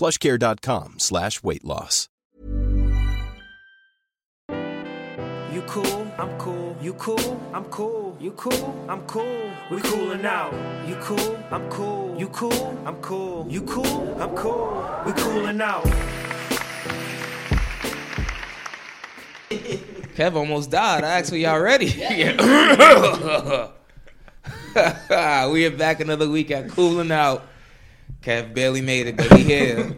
plushcare.com slash weight loss. You cool, I'm cool. You cool, I'm cool. You cool, I'm cool. We coolin' out. You cool, I'm cool. You cool, I'm cool. You cool, I'm cool. We coolin' out. Kev almost died. I asked for y'all ready. we are back another week at Cooling Out. Kev barely made it, but he here.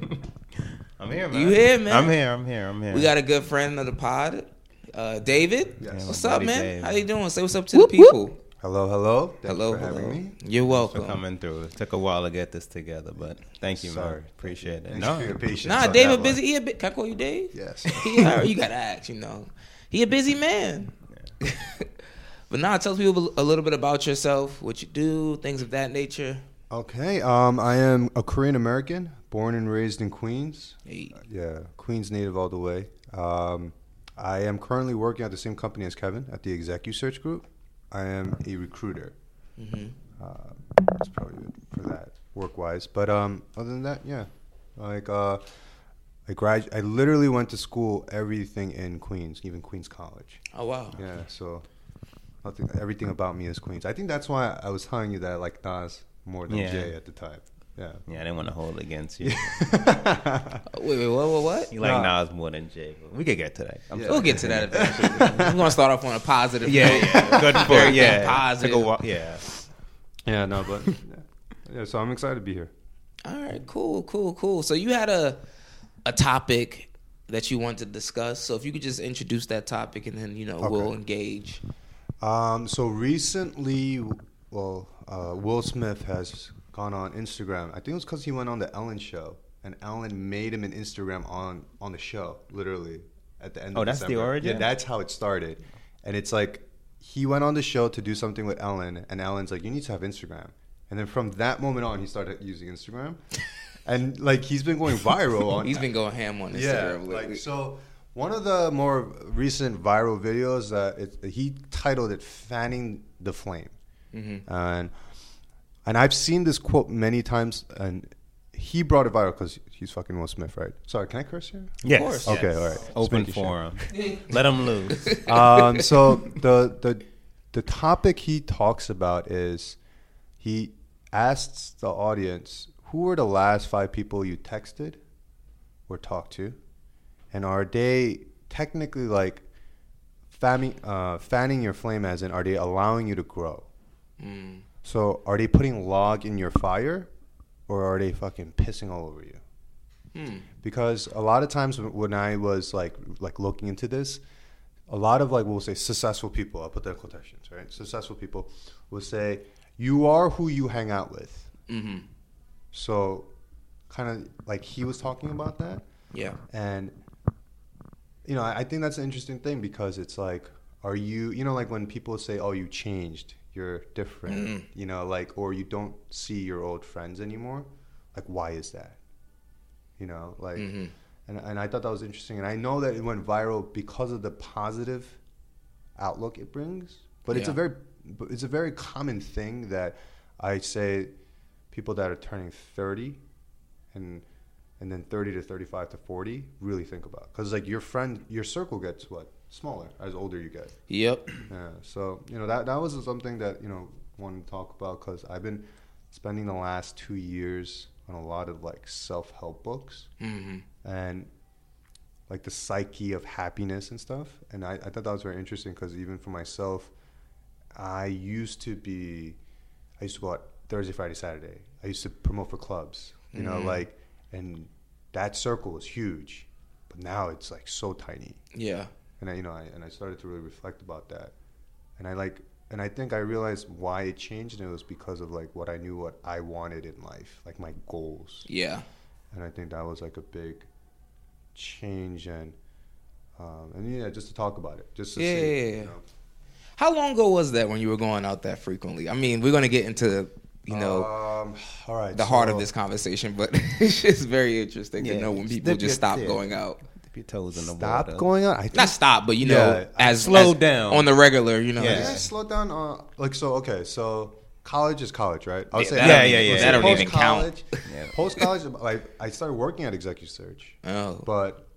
I'm here, man. You here, man? I'm here. I'm here. I'm here. We got a good friend of the pod, uh, David. Yes. What's up, man? Dave. How you doing? Say what's up to the people. Hello, hello. Thank hello, you for hello. having me. You're welcome for coming through. It took a while to get this together, but thank you, Sorry. man. Appreciate it. Thanks No, for your patience. Nah, David busy. He a bit. Can I call you Dave? Yes. He, you gotta ask, you know. He a busy man. but now tell people a little bit about yourself, what you do, things of that nature. Okay. Um, I am a Korean American, born and raised in Queens. Hey. Yeah, Queens native all the way. Um, I am currently working at the same company as Kevin at the Execu Search Group. I am a recruiter. Mm-hmm. Uh, that's probably it for that work wise. But um, other than that, yeah, like uh, I grad. I literally went to school everything in Queens, even Queens College. Oh wow. Yeah, so nothing, everything about me is Queens. I think that's why I was telling you that like Nas more than Yeah. Jay at the time. Yeah. yeah, I didn't want to hold it against you. Uh, Wait, wait, what, what, what? You like Nah. Nas more than Jay. We could get to that. I'm Yeah. We'll get to that eventually. We're gonna start off on a positive. Yeah, note. yeah. Good for Everything yeah. positive. Took a while- yeah. yeah, no, but yeah. yeah, so I'm excited to be here. All right, cool, cool, cool. So you had a a topic that you wanted to discuss. So if you could just introduce that topic, and then you know we'll engage. Um, so recently, well, uh, Will Smith has gone on Instagram. I think it was because he went on the Ellen show, and Ellen made him an Instagram on on the show, literally at the end. Oh, of that's the December. origin? Yeah, that's how it started, and it's like he went on the show to do something with Ellen, and Ellen's like, "You need to have Instagram," and then from that moment on, he started using Instagram, and like he's been going viral on. He's been going ham on Yeah, Instagram like lately. so. One of the more recent viral videos that it, he titled it "Fanning the Flame," Mm-hmm. and and I've seen this quote many times, and he brought it viral because he's fucking Will Smith, right? Sorry, can I curse here? Yes. course. Okay, yes. all right. Just Open making sure. forum. Let them lose. um, so the the the topic he talks about is he asks the audience who were the last five people you texted or talked to, and are they technically like fanning uh, fanning your flame as in are they allowing you to grow? Mm. So are they putting log in your fire, or are they fucking pissing all over you? Hmm. because a lot of times when I was like like looking into this, a lot of like we'll say successful people. I'll put that in quotations, right? Successful people will say you are who you hang out with. Mm-hmm. So, kind of like he was talking about that, Yeah. and you know I, I think that's an interesting thing because it's like, are you you know like when people say, oh, you changed, you're different, Mm. you know, like or you don't see your old friends anymore, like why is that? You know, like Mm-hmm. and, and I thought that was interesting. And I know that it went viral because of the positive outlook it brings. But it's a very it's a very common thing that I say people that are turning 30 and and then 30 to 35 to 40 really think about because like your friend your circle gets what smaller as older you get Yep. yeah so you know that that was something that you know wanted to talk about because i've been spending the last two years on a lot of like self-help books Mm-hmm. and like the psyche of happiness and stuff. And I, I thought that was very interesting because even for myself, I used to be, I used to go out Thursday, Friday, Saturday. I used to promote for clubs, you know, like, and that circle was huge, but now it's like so tiny. Yeah. And I, you know, I, and I started to really reflect about that, and I like, and I think I realized why it changed, and it was because of like what I knew what I wanted in life, like my goals, Yeah. and I think that was like a big change, and um, and yeah, just to talk about it, just to Yeah, see, yeah, yeah. you know. How long ago was that when you were going out that frequently? I mean, we're gonna get into you know um, all right, the heart of this conversation, but it's just very interesting to know when people just stop yeah. going out. Dip your toes in the Stop water. going on. I think Not stop, but you know, Yeah, as slow as down. on the regular. You know, Yeah. Yeah, just- slow down. Uh, like so, okay. So college is college, right? I would Yeah, say that Yeah, don't yeah, even- yeah, That don't even count. Post-college- Yeah. Post-college, I, I started working at Executive Search. Oh. But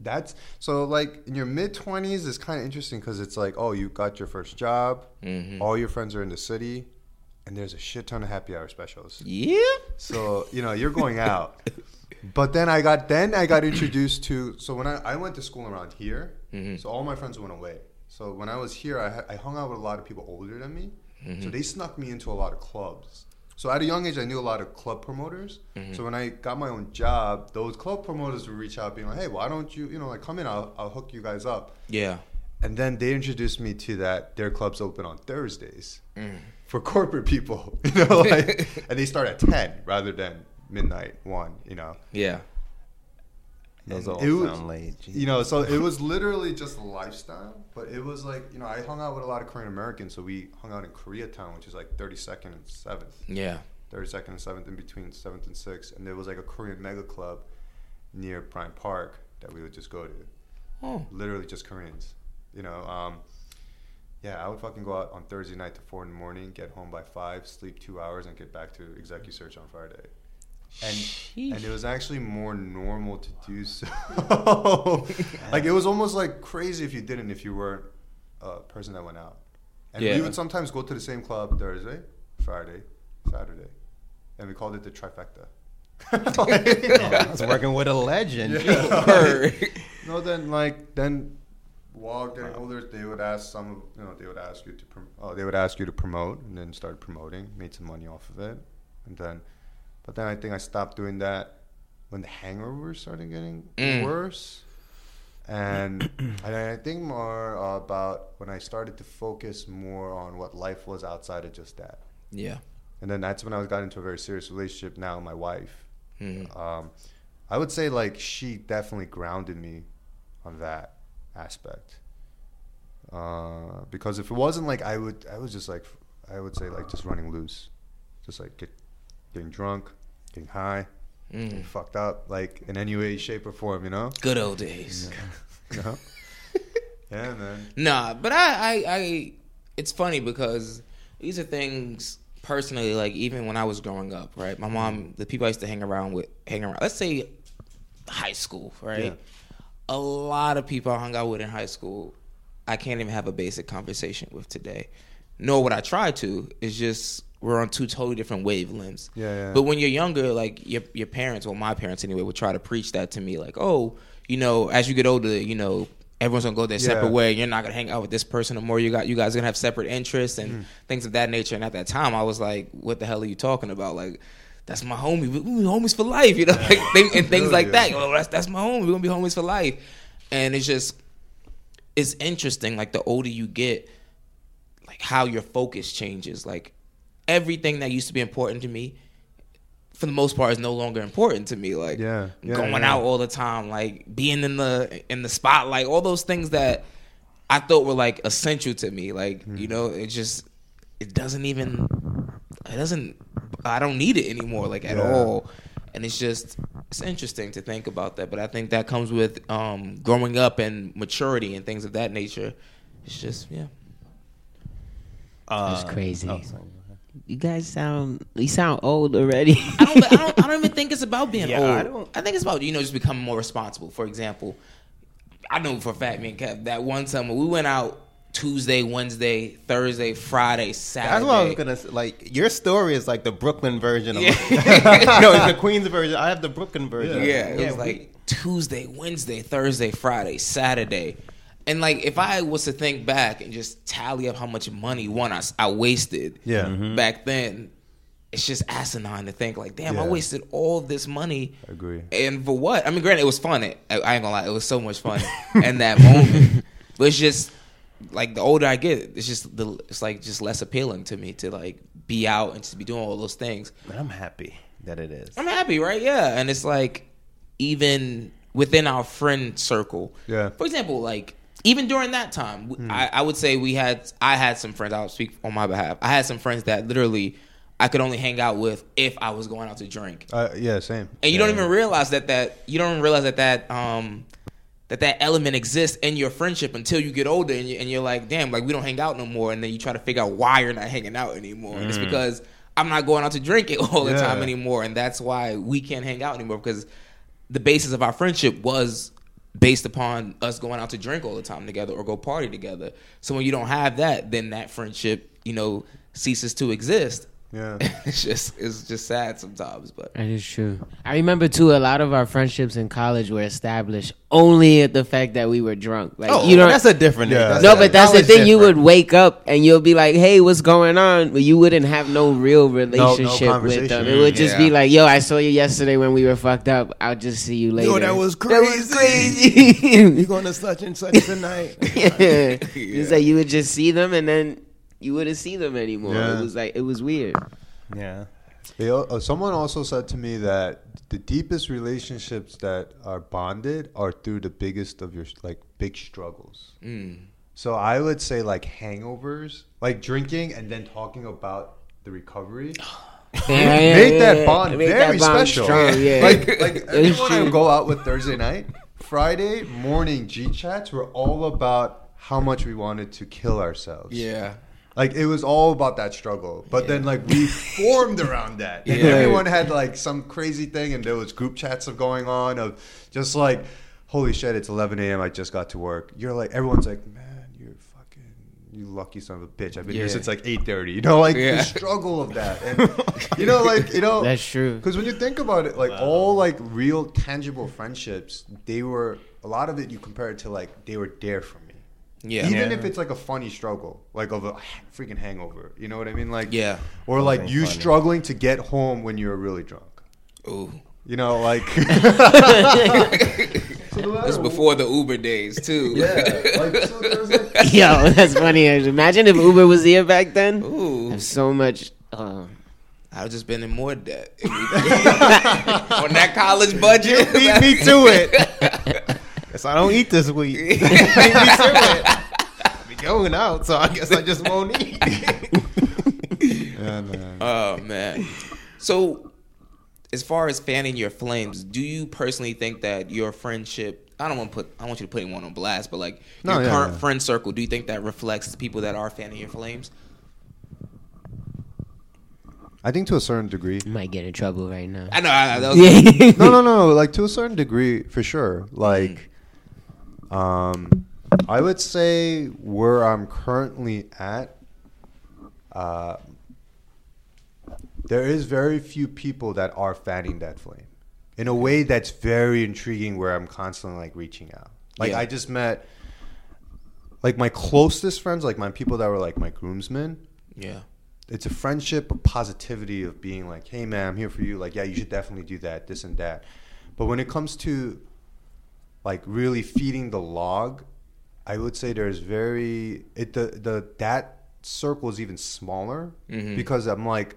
that's so like in your mid twenties is kind of interesting because it's like, oh, you got your first job, Mm-hmm. all your friends are in the city, and there's a shit ton of happy hour specials. Yeah. So you know you're going out. But then I got then I got introduced to so when I, I went to school around here, mm-hmm. so all my friends went away. So when I was here, I, I hung out with a lot of people older than me. So mm-hmm. they snuck me into a lot of clubs. So at a young age, I knew a lot of club promoters. Mm-hmm. So when I got my own job, those club promoters would reach out, being like, "Hey, why don't you, you know, like come in? I'll, I'll hook you guys up." Yeah. And then they introduced me to that their clubs open on Thursdays mm. for corporate people, you know, like, and they start at ten rather than midnight one, you know. Yeah. Those And all it was- sound late. You know, so it was literally just a lifestyle, but it was like, you know, I hung out with a lot of Korean Americans, so we hung out in Koreatown, which is like 32nd and 7th. Yeah. 32nd and 7th, in between 7th and 6th. And there was like a Korean mega club near Prime Park that we would just go to. Oh. Literally just Koreans. You know, um, yeah, I would fucking go out on Thursday night to 4 in the morning, get home by 5, sleep two hours, and get back to Executive Search on Friday. And, and it was actually more normal to do so. like, it was almost like crazy if you didn't, if you weren't a person that went out. And Yeah. we would sometimes go to the same club Thursday, Friday, Saturday. And we called it the trifecta. I was working with a legend. Word. No, then like then while getting older, they would ask some, of- you know, they would ask you to, prom- oh, they would ask you to promote, and then started promoting, made some money off of it, and then, but then I think I stopped doing that when the hangovers started getting worse, and and I think more about when I started to focus more on what life was outside of just that. Yeah. And then that's when I was got into a very serious relationship. Now my wife, Mm-hmm. um, I would say like she definitely grounded me on that aspect. Uh, because if it wasn't like I would, I was just like I would say like just running loose, just like get, getting drunk, getting high, Mm. getting fucked up, like in any way, shape, or form. You know, Good old days. you know. yeah, man. Nah, but I, I, I, it's funny because these are things personally. Like even when I was growing up, right? My mom, the people I used to hang around with, hang around. Let's say high school, right? Yeah. A lot of people I hung out with in high school, I can't even have a basic conversation with today. Nor would I try to. It's just we're on two totally different wavelengths. Yeah, yeah. But when you're younger, like your your parents, or my parents anyway, would try to preach that to me, like, oh, you know, as you get older, you know, everyone's gonna go their separate Yeah. way. You're not gonna hang out with this person no more. You got you guys are gonna have separate interests and Mm. things of that nature. And at that time, I was like, what the hell are you talking about? Like. That's my homie. We, we homies for life, you know, like, thing- and things Hell like that. You know, that's that's my homie. We're gonna be homies for life, and it's just it's interesting. Like the older you get, like how your focus changes. Like everything that used to be important to me, for the most part, is no longer important to me. Like Yeah, yeah, going yeah. out all the time, like being in the in the spotlight, all those things that I thought were like essential to me. Like Hmm. you know, it just it doesn't even it doesn't I don't need it anymore like at Yeah. all. And it's just it's interesting to think about that, but I think that comes with um, growing up and maturity and things of that nature. It's just yeah. Uh, That's crazy. oh, sorry. You guys sound you sound old already. I don't, I don't, I don't even think it's about being Yeah, old. I I, don't- think it's about you know just becoming more responsible. For example, I know for a fact, me and Kev, that one summer we went out Tuesday, Wednesday, Thursday, Friday, Saturday. That's what I was gonna say. Like your story is like the Brooklyn version of. Yeah. no, it's the Queens version. I have the Brooklyn version. Yeah, it was like we- Tuesday, Wednesday, Thursday, Friday, Saturday. And like if I was to think back and just tally up how much money one I, s- I wasted Yeah. Mm-hmm. back then, it's just asinine to think like, damn, I wasted all this money. I agree. And for what? I mean, granted, it was fun. I, I ain't gonna lie, it was so much fun in that moment. But it's just like the older I get, it's just the it's like just less appealing to me to like be out and to be doing all those things. But I'm happy that it is. I'm happy, right? Yeah, and it's like even within our friend circle. Yeah. For example, like even during that time, I would say we had I had some friends. I'll speak on my behalf. I had some friends that literally I could only hang out with if I was going out to drink, Uh, yeah, same. and you don't even realize that that you don't even realize that that um that that element exists in your friendship until you get older and, you, and you're like, damn, like we don't hang out no more, and then you try to figure out why you're not hanging out anymore. And it's because I'm not going out to drink it all the Yeah. time anymore, and that's why we can't hang out anymore because the basis of our friendship was based upon us going out to drink all the time together or go party together. So when you don't have that, then that friendship, you know, ceases to exist. Yeah. it's just it's just sad sometimes, but That is true. I remember too. A lot of our friendships in college were established only at the fact that we were drunk. Like Oh, you don't. That's a different. Yeah. that's no, but that's the was thing. You would wake up and you'll be like, "Hey, what's going on?" But you wouldn't have no real relationship with them. It would just be like, "Yo, I saw you yesterday when we were fucked up. I'll just see you later." Yo, that was That was crazy. crazy. You going to such and such tonight? yeah. It's like you would just see them and then you wouldn't see them anymore. Yeah. It was like it was weird. yeah. They, uh, someone also said to me that the deepest relationships that are bonded are through the biggest of your like big struggles. So I would say like hangovers, like drinking and then talking about the recovery. Yeah, Make yeah, that bond Make very that bond special. strong, yeah. Like like It's everyone I true. go out with Thursday night, Friday morning G chats were all about how much we wanted to kill ourselves. yeah. Like it was all about that struggle. But then like we formed around that. And Yeah. everyone had like some crazy thing and there was group chats of going on of just like, holy shit, it's eleven AM, I just got to work. You're like everyone's like, Man, you're fucking you lucky son of a bitch. I've been here since like eight thirty. You know, like Yeah. the struggle of that. And you know, like, you know That's true. Because when you think about it, like all like real tangible friendships, they were a lot of it you compare it to like they were there for me. Yeah. Even Yeah. if it's like a funny struggle, like of a freaking hangover, you know what I mean? Like, Yeah. or like ain't you funny. struggling to get home when you're really drunk. Ooh. You know, like, It's before the Uber days too. yeah, like so like, Yo, that's funny. Imagine if Uber was here back then. Ooh. There's so much. Uh, I've just been in more debt. On that college budget. Beat me to it. Guess I don't eat this week. Beat me to it. I be going out, so I guess I just won't eat. yeah, man. Oh man. So as far as fanning your flames, do you personally think that your friendship I don't want to put I want you to put anyone on blast, but like No, your yeah, current yeah. friend circle, do you think that reflects the people that are fanning your flames? I think to a certain degree. You might get in trouble right now. I know I, that was, Yeah. no, no, no, no. Like to a certain degree, for sure. Like, mm. Um, I would say where I'm currently at, uh, there is very few people that are fanning that flame in a way that's very intriguing. Where I'm constantly like reaching out. Like Yeah. I just met, like my closest friends, like my people that were like my groomsmen Yeah. it's a friendship of positivity of being like, hey man, I'm here for you. Like, yeah, you should definitely do that, this and that. But when it comes to like really feeding the log, I would say there's very it the the that circle is even smaller mm-hmm. because I'm like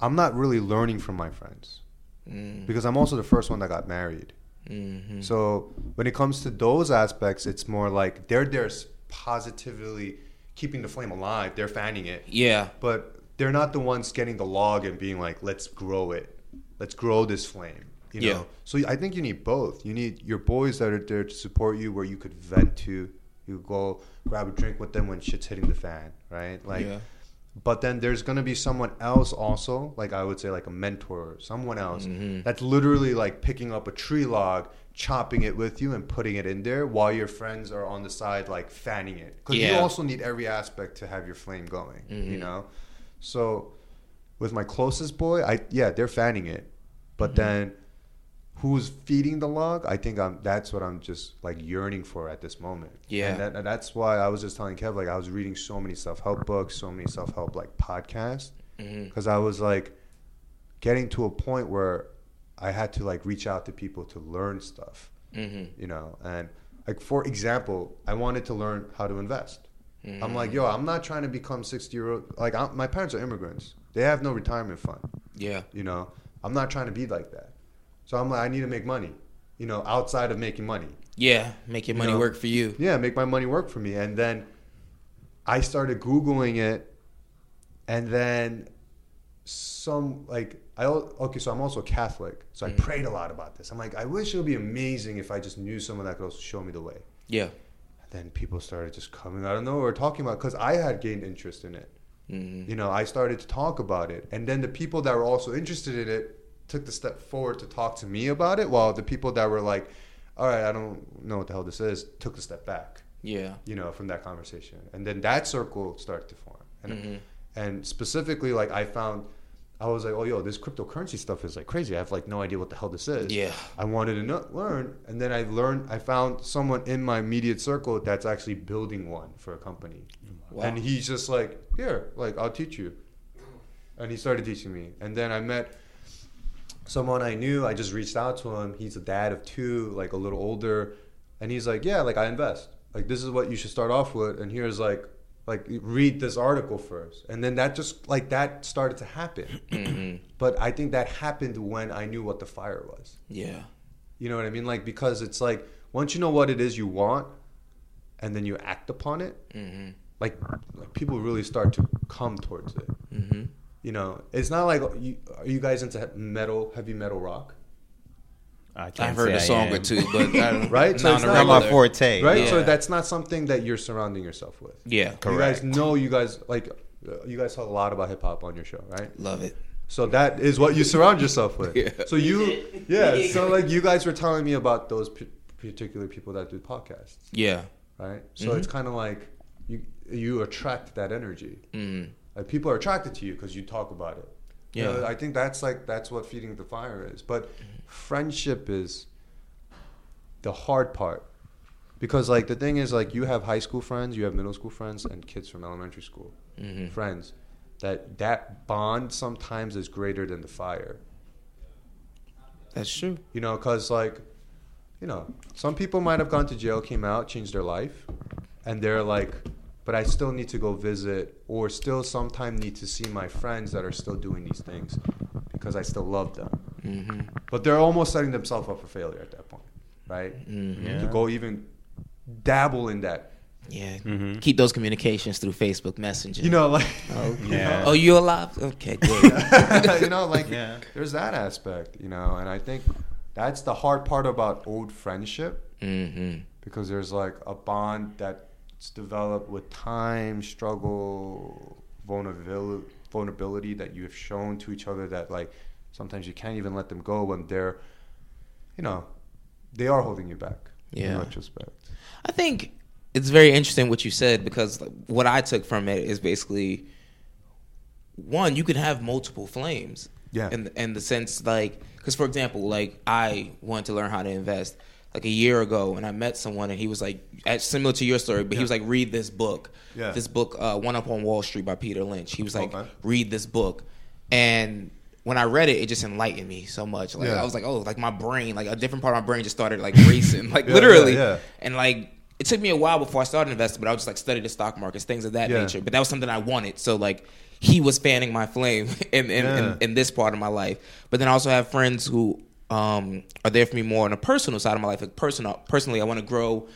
I'm not really learning from my friends mm. because I'm also the first one that got married. Mm-hmm. So when it comes to those aspects, it's more like they're there s- positively keeping the flame alive. They're fanning it Yeah. but they're not the ones getting the log and being like, let's grow it, let's grow this flame. You know, Yeah. so I think you need both. You need your boys that are there to support you, where you could vent to. You go grab a drink with them when shit's hitting the fan, right? Like, Yeah. but then there's gonna be someone else also, like I would say, like a mentor, someone else Mm-hmm. that's literally like picking up a tree log, chopping it with you, and putting it in there while your friends are on the side like fanning it. Because you Yeah. Mm-hmm. also need every aspect to have your flame going. You know, so with my closest boy, I yeah, they're fanning it, but Mm-hmm. then who's feeding the log, I think I'm. That's what I'm just like yearning for at this moment. Yeah. and, that, that's why I was just telling Kev like I was reading so many self help books, so many self help like podcasts, Mm-hmm. because I was like getting to a point where I had to like reach out to people to learn stuff. Mm-hmm. You know, and like for example, I wanted to learn how to invest. Mm-hmm. I'm like, yo, I'm not trying to become 60 year old. Like, I'm, my parents are immigrants. They have no retirement fund. Yeah. You know, I'm not trying to be like that. So I'm like, I need to make money. You know, outside of making money. Yeah. Make your money know? work for you. Yeah, make my money work for me. And then I started googling it, and then some like I okay, so I'm also Catholic, so I mm. prayed a lot about this. I'm like, I wish it would be amazing if I just knew someone that could also show me the way. Yeah. And then people started just coming out of nowhere talking about because I had gained interest in it. Mm-hmm. You know, I started to talk about it, and then the people that were also interested in it took the step forward to talk to me about it, while the people that were like, "All right, I don't know what the hell this is," took a step back. Yeah. You know, from that conversation, and then that circle started to form, and mm-hmm. and specifically, like I found. I was like, oh, yo, this cryptocurrency stuff is like crazy. I have like no idea what the hell this is. Yeah. I wanted to know, learn, and then I learned. I found someone in my immediate circle that's actually building one for a company, Wow. and he's just like, here, like I'll teach you, and he started teaching me. And then I met someone I knew. I just reached out to him. He's a dad of two, like a little older, and he's like, yeah, like I invest. Like this is what you should start off with, and here's like. Like read this article first, and then that just like that started to happen. But I think that happened when I knew what the fire was. Yeah. You know what I mean? Like because it's like once you know what it is you want, and then you act upon it, like like people really start to come towards it. Mm-hmm. You know, it's not like you, are you guys into metal, heavy metal rock, I can't I've heard say a I song am. or two, but I don't, Right? So Not it's not Not my forte. right? So that's not something that you're surrounding yourself with. Yeah. Correct. You guys know you guys like uh, you guys talk a lot about hip hop on your show, right? Love it. So that is what you surround yourself with. Yeah. So you, yeah. So like you guys were telling me about those p- particular people that do podcasts, Yeah. right? So Mm-hmm. it's kind of like you you attract that energy. Mm. Like people are attracted to you because you talk about it. You Yeah. know, I think that's like that's what feeding the fire is. But friendship is the hard part because like the thing is like you have high school friends, you have middle school friends, and kids from elementary school Mm-hmm. friends. That that bond sometimes is greater than the fire. That's true. You know, because like, you know, some people might have gone to jail, came out, changed their life, and they're like, but I still need to go visit, or still sometime need to see my friends that are still doing these things because I still love them. Mm-hmm. But they're almost setting themselves up for failure at that point, right? To go even dabble in that, Yeah. Mm-hmm. Keep those communications through Facebook Messenger. you know, like. Yeah. Oh, you alive? Okay, good. you know, like Yeah. there's that aspect, you know, and I think that's the hard part about old friendship mm-hmm. because there's like a bond that's developed with time, struggle, vulnerability, vulnerability that you have shown to each other that like sometimes you can't even let them go when they're, you know, they are holding you back. Yeah. In retrospect. I think it's very interesting what you said because what I took from it is basically one, you can have multiple flames. Yeah. In in the sense like, because for example, like I wanted to learn how to invest like a year ago, and I met someone, and he was like, similar to your story, but he was like, read this book. Yeah. This book, uh, One Up on Wall Street by Peter Lynch. He was like, Okay. read this book, and when I read it, it just enlightened me so much. Like Yeah. I was like, oh, like my brain, like a different part of my brain just started like racing, like Yeah, literally. yeah, yeah. And like it took me a while before I started investing, but I was just like study the stock markets, things of that Yeah. nature. But that was something I wanted. So like he was fanning my flame in in, Yeah. in in this part of my life. But then I also have friends who um, are there for me more on a personal side of my life. Like personal, personally, I want to grow.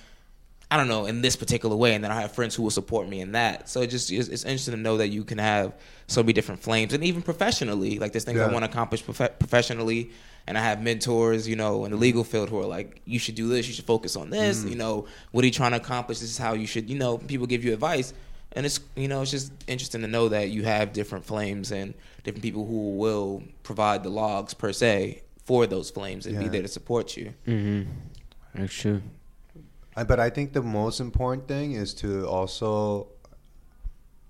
I don't know in this particular way, and then I have friends who will support me in that. So it just it's, it's interesting to know that you can have so many different flames, and even professionally, like there's things I want to accomplish prof- professionally, and I have mentors, you know, in the legal field who are like, you should do this, you should focus on this, Mm. you know, what are you trying to accomplish? This is how you should, you know, people give you advice, and it's you know it's just interesting to know that you have different flames and different people who will provide the logs per se for those flames and be there to support you. Mm-hmm. That's true. I, but I think the most important thing is to also.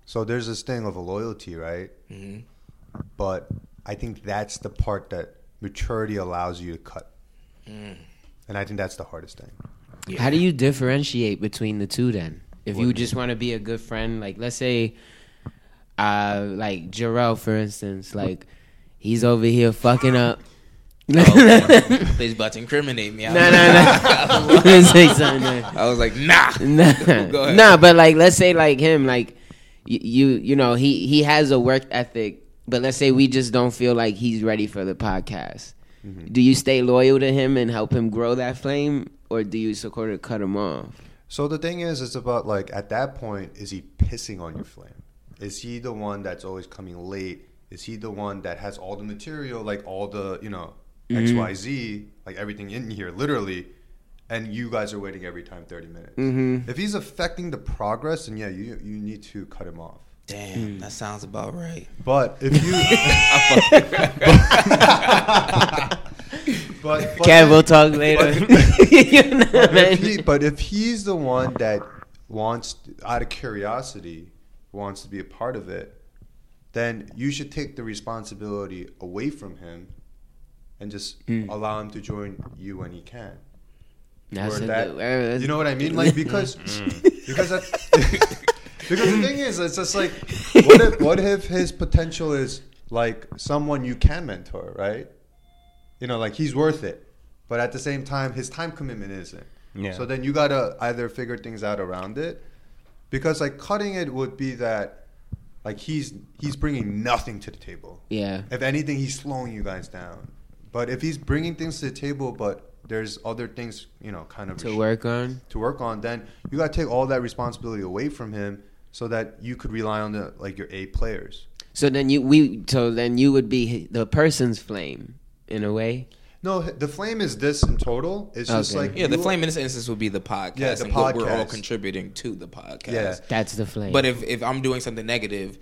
So there's this thing of a loyalty, right? Mhm. But I think that's the part that maturity allows you to cut. And I think that's the hardest thing. How do you differentiate between the two then? If you just want to be a good friend, like let's say, uh, like Jarrell, for instance, like he's over here fucking up. He's about to incriminate me. I Nah, was nah, like, nah. Say something. I was like, nah. Nah, nah, but like, let's say like him, like y- you, you know, he he has a work ethic, but let's say we just don't feel like he's ready for the podcast. Mm-hmm. Do you stay loyal to him and help him grow that flame, or do you sort of cut him off? So the thing is, it's about like at that point, is he pissing on your flame? Is he the one that's always coming late? Is he the one that has all the material, like all the you know Mm-hmm. X Y Z, like everything in here, literally, and you guys are waiting every time thirty minutes? Mm-hmm. If he's affecting the progress, then yeah, you you need to cut him off. Damn, mm. that sounds about right. But if you, but, but Kev, we'll talk later. You know, but, if he, but if he's the one that wants, out of curiosity, wants to be a part of it, then you should take the responsibility away from him and just Hmm. allow him to join you when he can. That's Or that- good- you know what I mean? Like because because that, because the thing is, it's just like what if what if his potential is like someone you can mentor, right? You know, like he's worth it, but at the same time, his time commitment isn't. Yeah. So then you gotta either figure things out around it, because like cutting it would be that like he's he's bringing nothing to the table. Yeah. If anything, he's slowing you guys down. But if he's bringing things to the table, but there's other things, you know, kind of to work on. to work on, then you got to take all that responsibility away from him, so that you could rely on the like your A players. So then you we so then you would be the person's flame in a way. No, the flame is this in total. It's just like Yeah, the you- flame in this instance would be the podcast. Yeah, the and what We're all contributing to the podcast. Yeah. That's the flame. But if, if I'm doing something negative,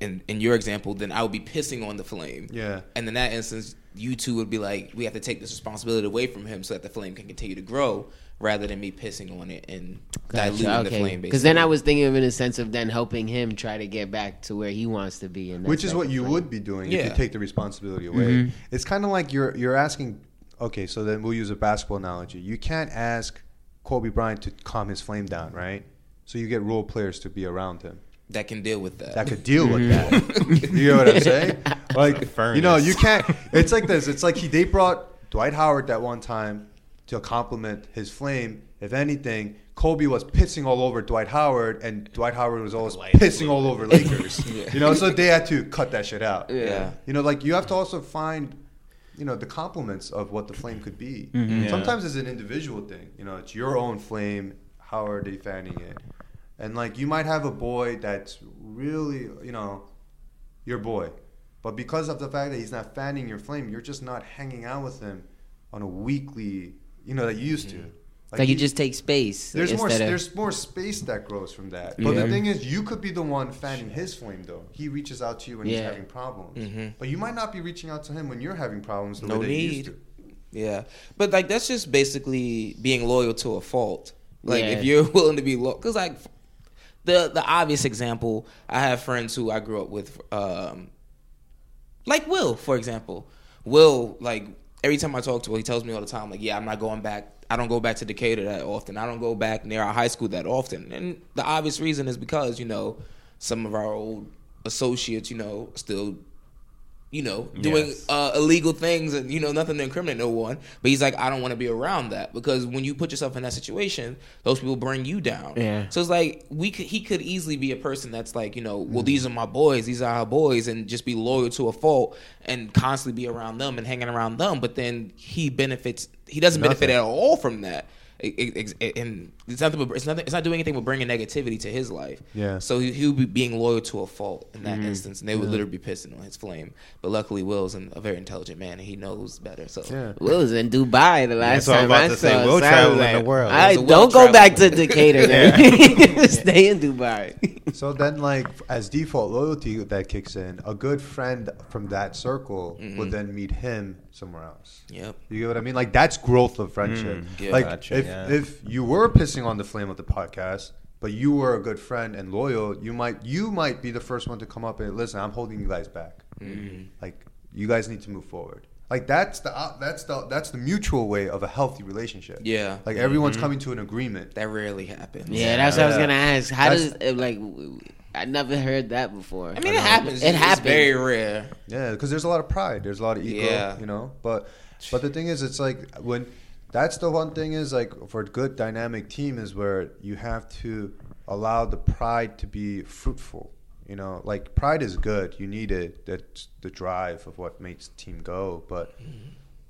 in in your example, then I would be pissing on the flame. Yeah. And in that instance, you two would be like, we have to take this responsibility away from him so that the flame can continue to grow, rather than me pissing on it and diluting the flame. Because then I was thinking of it in a sense of then helping him try to get back to where he wants to be. And which is what you would be doing if you take the responsibility away. Mm-hmm. It's kind of like you're you're asking. Okay, so then we'll use a basketball analogy. You can't ask Kobe Bryant to calm his flame down, right? So you get role players to be around him that can deal with that. that could deal with that. Mm-hmm. you know what I'm saying? Like you know, you can't. It's like this. It's like he they brought Dwight Howard that one time to compliment his flame. If anything, Kobe was pissing all over Dwight Howard, and Dwight Howard was always pissing all over Lakers. You know, so they had to cut that shit out. Yeah. You know, like you have to also find, you know, the compliments of what the flame could be. Yeah. Sometimes it's an individual thing. You know, it's your own flame. How are they fanning it? And like you might have a boy that's really, you know, your boy, but because of the fact that he's not fanning your flame, you're just not hanging out with him on a weekly, you know, that you used to. like, you he- just take space. there's more of- there's more space that grows from that. But Yeah. the thing is, you could be the one fanning his flame though. He reaches out to you when he's having problems, mm-hmm. but you might not be reaching out to him when you're having problems. The no way that you used need. to. Yeah, but like that's just basically being loyal to a fault. Like Yeah. if you're willing to be loyal, because like the the obvious example, I have friends who I grew up with, um, like Will, for example. Will, like every time I talk to him, he tells me all the time, like, yeah, I'm not going back. I don't go back to Decatur that often. I don't go back near our high school that often. And the obvious reason is because you know some of our old associates, you know, still you know, doing Yes. uh, illegal things and you know nothing to incriminate no one. But he's like, I don't want to be around that because when you put yourself in that situation, those people bring you down. Yeah. So it's like we could he could easily be a person that's like you know, well Mm. these are my boys, these are our boys, and just be loyal to a fault and constantly be around them and hanging around them. But then he benefits. He doesn't benefit at all from that. It- it- it- and it's nothing. But, it's nothing. It's not doing anything but bringing negativity to his life. Yeah. So he, he would be being loyal to a fault in Mm-hmm. that instance, and they would literally be pissing on his flame. But luckily, Will's an, a very intelligent man, and he knows better. So Yeah. Will was in Dubai the last That's what I'm time about I to say. saw. Will so I traveling was the like, world. I He's a don't go back to. Decatur. Then. Stay in Dubai. So then, like as default loyalty that kicks in, a good friend from that circle Mm-hmm. would then meet him somewhere else. Yep. You get what I mean? Like that's growth of friendship. yeah. like Gotcha, if yeah. if you were pissing on the flame of the podcast, but you were a good friend and loyal, you might you might be the first one to come up and listen. I'm holding you guys back. Mm-hmm. Like you guys need to move forward. Like that's the uh, that's the that's the mutual way of a healthy relationship. Yeah. Like everyone's coming to an agreement. That rarely happens. Yeah, that's what I was gonna ask. How That's- does it, like? I never heard that before. I mean, it happens. It happens. very rare. Yeah, because there's a lot of pride. There's a lot of ego. Yeah. You know, but but the thing is, it's like when that's the one thing is like for a good dynamic team is where you have to allow the pride to be fruitful. You know, like pride is good. You need it. That's the drive of what makes the team go. But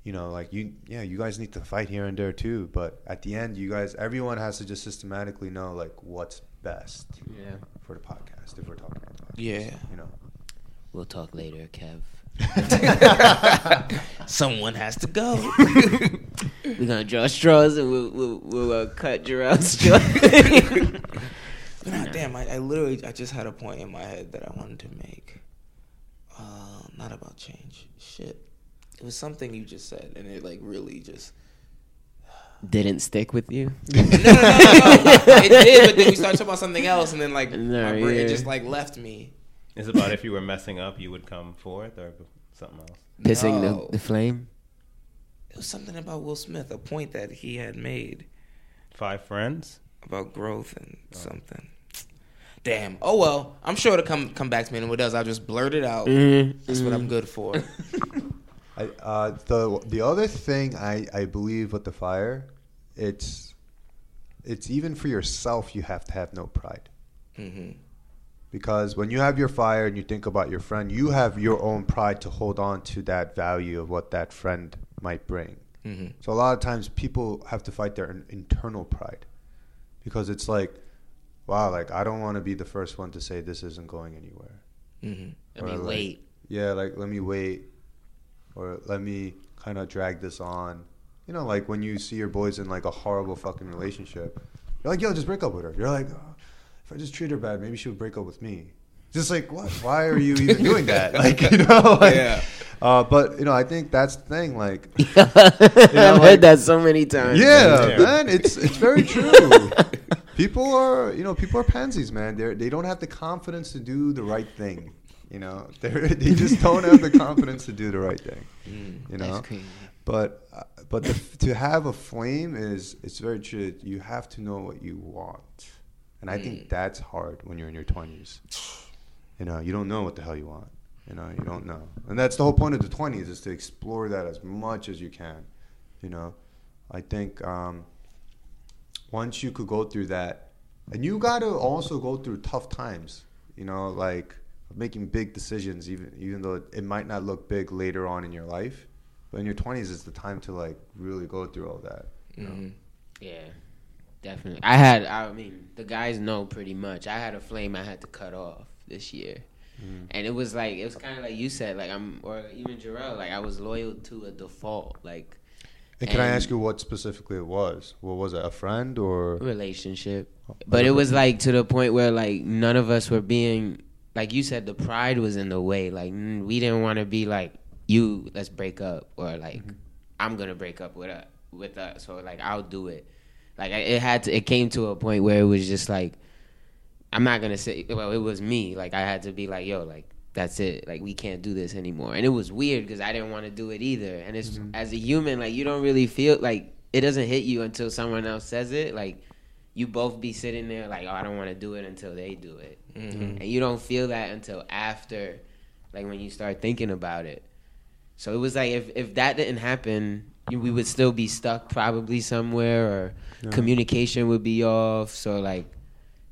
you know, like you, yeah, you guys need to fight here and there too. But at the end, you guys, everyone has to just systematically know like what's best Yeah. for the podcast. If we're talking about podcast, Yeah. you know. We'll talk later, Kev. Someone has to go. We're gonna draw straws and we'll we'll, we'll uh, cut Jarrell's straw. God damn, I, I literally I just had a point in my head that I wanted to make. Uh, not about change. Shit. It was something you just said, and it like really just. Didn't stick with you. No, no, no, no, no. it did, but then we started talking about something else, and then like No, my brain yeah. just like left me. It's about if you were messing up, you would come forth or something else. Pissing No. the, the flame. It was something about Will Smith, a point that he had made Five friends. about growth and something. Damn. Oh well, I'm sure it'll come come back to me, and what else? I'll just blurt it out. Mm-hmm. That's what I'm good for. I, uh, the the other thing I, I believe with the fire, it's it's even for yourself. You have to have no pride hmm because when you have your fire and you think about your friend, you have your own pride to hold on to that value of what that friend might bring. hmm So a lot of times people have to fight their internal pride because it's like, wow, like I don't want to be the first one to say this isn't going anywhere. hmm I Or mean, like- wait. yeah, like let me wait, or let me kind of drag this on. You know, like when you see your boys in like a horrible fucking relationship, you're like, yo, just break up with her. You're like, oh, if I just treat her bad, maybe she would break up with me. Just like what? Why are you even doing that? Like you know, like, Yeah. Uh, but you know, I think that's the thing. Like, I've like- heard that so many times. yeah, Yeah. man, it's it's very true. people are, you know, people are pansies, man. They they don't have the confidence to do the right thing. You know, they they just don't have the confidence to do the right thing. You know, but uh, but the, to have a flame is it's very true. You have to know what you want, and I think that's hard when you're in your twenties. You know, you don't know what the hell you want. You know, you don't know, and that's the whole point of the twenties is to explore that as much as you can. You know, I think um, once you could go through that, and you got to also go through tough times. You know, like making big decisions, even even though it might not look big later on in your life, but in your twenties is the time to like really go through all that. You know? hmm Yeah, definitely. I had. I mean, the guys know pretty much. I had a flame I had to cut off this year, and it was like it was kind of like you said. Like I'm, or even Jarrell. Like I was loyal to a default. Like And can I ask you what specifically it was? What was it? A friend or? relationship, but it was like to the point where like none of us were being like you said. The pride was in the way. Like mm, we didn't want to be like you. Let's break up, or like mm-hmm. I'm gonna break up with us. With us, or like I'll do it. Like it had to. It came to a point where it was just like I'm not gonna say. Well, it was me. Like I had to be like, yo, like that's it. Like we can't do this anymore. And it was weird because I didn't want to do it either. And it's mm-hmm. as a human, like you don't really feel like it doesn't hit you until someone else says it. Like you both be sitting there like, oh, I don't want to do it until they do it, mm-hmm. and you don't feel that until after, like when you start thinking about it. So it was like if if that didn't happen, we would still be stuck probably somewhere, or communication would be off. So like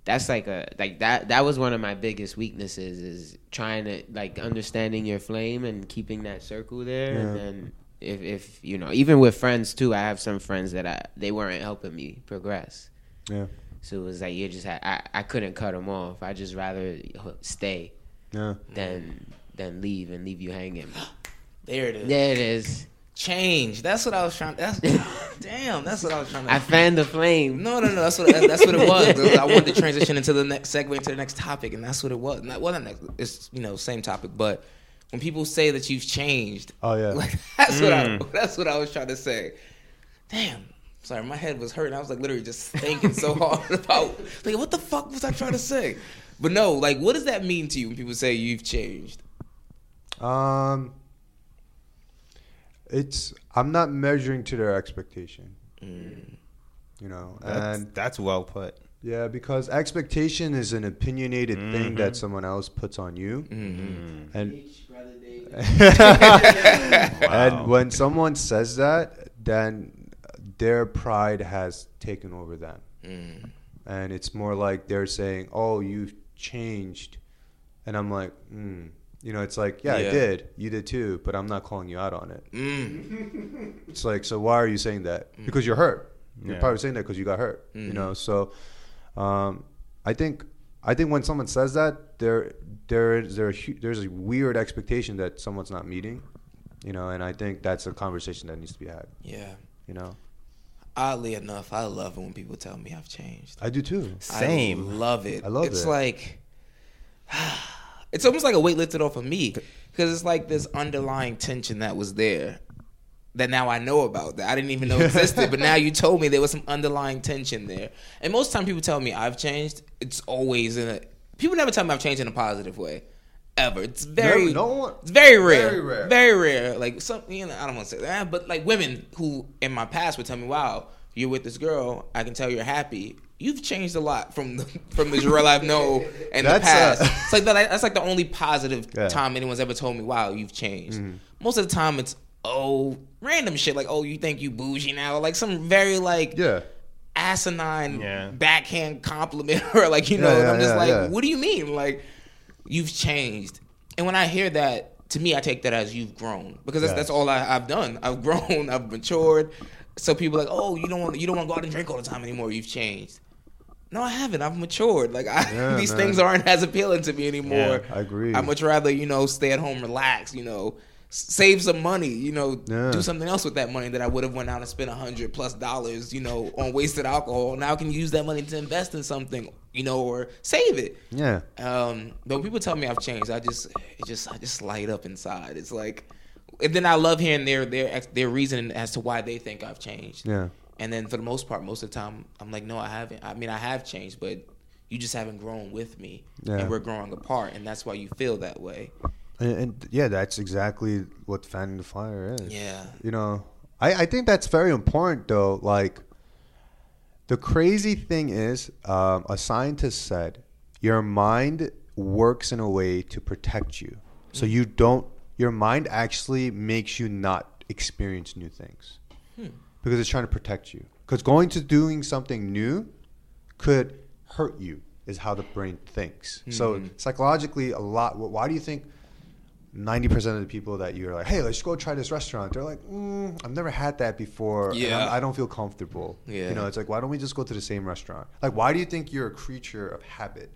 that's like a like that that was one of my biggest weaknesses is trying to like understanding your flame and keeping that circle there. And then if if you know even with friends too i have some friends that i they weren't helping me progress Yeah. so it was like you just had i, I couldn't cut them off i just rather stay Yeah. than than leave and leave you hanging There it is. there it is Change. That's what I was trying. That's damn. That's what I was trying to. i fanned the flame No, no, no. That's what that's what it was. I wanted to transition into the next segue into the next topic, and that's what it was. Not well, not next. It's you know same topic, but when people say that you've changed, Oh yeah. like that's what I mm. that's what I was trying to say. Damn. Sorry, my head was hurting. I was like literally just thinking so hard about like what the fuck was I trying to say? But no, like what does that mean to you when people say you've changed? Um, it's I'm not measuring to their expectation. Mm. You know, That's, and that's well put. yeah, because expectation is an opinionated thing Mm-hmm. that someone else puts on you, Mm-hmm. and Wow. and when someone says that, then their pride has taken over them, Mm. and it's more like they're saying, "Oh, you've changed," and I'm like, mm. you know, it's like, yeah, Yeah. I did, you did too, but I'm not calling you out on it. Mm. It's like, so why are you saying that? Because you're hurt. You're Yeah. probably saying that because you got hurt. You know, Mm-hmm. so um, I think I think when someone says that, there there is there a hu- there's a weird expectation that someone's not meeting. You know, and I think that's a conversation that needs to be had. Yeah. You know, Oddly enough, I love it when people tell me I've changed. I do too. I Same. love it. I love it's it. It's like it's almost like a weight lifted off of me because it's like this underlying tension that was there that now I know about that I didn't even know existed. but now you told me there was some underlying tension there. And most time people tell me I've changed, it's always in a people never tell me I've changed in a positive way. Ever. It's very No- no one- it's very rare. very rare. Very rare. Like some you know, I don't want to say that, but like women who in my past would tell me, Wow, you're with this girl, I can tell you're happy. You've changed a lot from the from the Jarrell I've known in the past. uh, it's like that, that's like the only positive Yeah. time anyone's ever told me, "Wow, you've changed." Most of the time, it's oh random shit like, "Oh, you think you bougie now?" Like some very like Yeah. asinine Yeah. backhand compliment or like you know. Yeah, and I'm just yeah, like, yeah. what do you mean? Like you've changed. And when I hear that, to me, I take that as you've grown because that's, that's all I, I've done. I've grown. I've matured. So people are like, oh, you don't want you don't want to go out and drink all the time anymore. You've changed. No, I haven't. I've matured. Like I, Yeah, these man. things aren't as appealing to me anymore. I agree. I much rather you know stay at home, relax. You know, save some money. You know, Yeah. do something else with that money that I would have went out and spent a hundred plus dollars. You know, on wasted alcohol. Now I can use that money to invest in something. You know, or save it. Yeah. Um, but people tell me I've changed, I just, it just, I just light up inside. It's like, and then I love hearing their their their reasoning as to why they think I've changed. Yeah. And then for the most part, most of the time, I'm like, no, I haven't. I mean, I have changed, but you just haven't grown with me, Yeah. and we're growing apart, and that's why you feel that way. And, and yeah, that's exactly what fanning the fire is. Yeah. You know, I, I think that's very important though. Like, the crazy thing is, um, a scientist said, your mind works in a way to protect you. So hmm. you don't, your mind actually makes you not experience new things hmm. because it's trying to protect you. Because going to doing something new could hurt you, is how the brain thinks. So hmm. psychologically, a lot. Why do you think? Ninety percent of the people that you're like, hey, let's go try this restaurant. They're like, mm, I've never had that before. Yeah. I don't feel comfortable. Yeah. You know, it's like, why don't we just go to the same restaurant? Like, why do you think you're a creature of habit?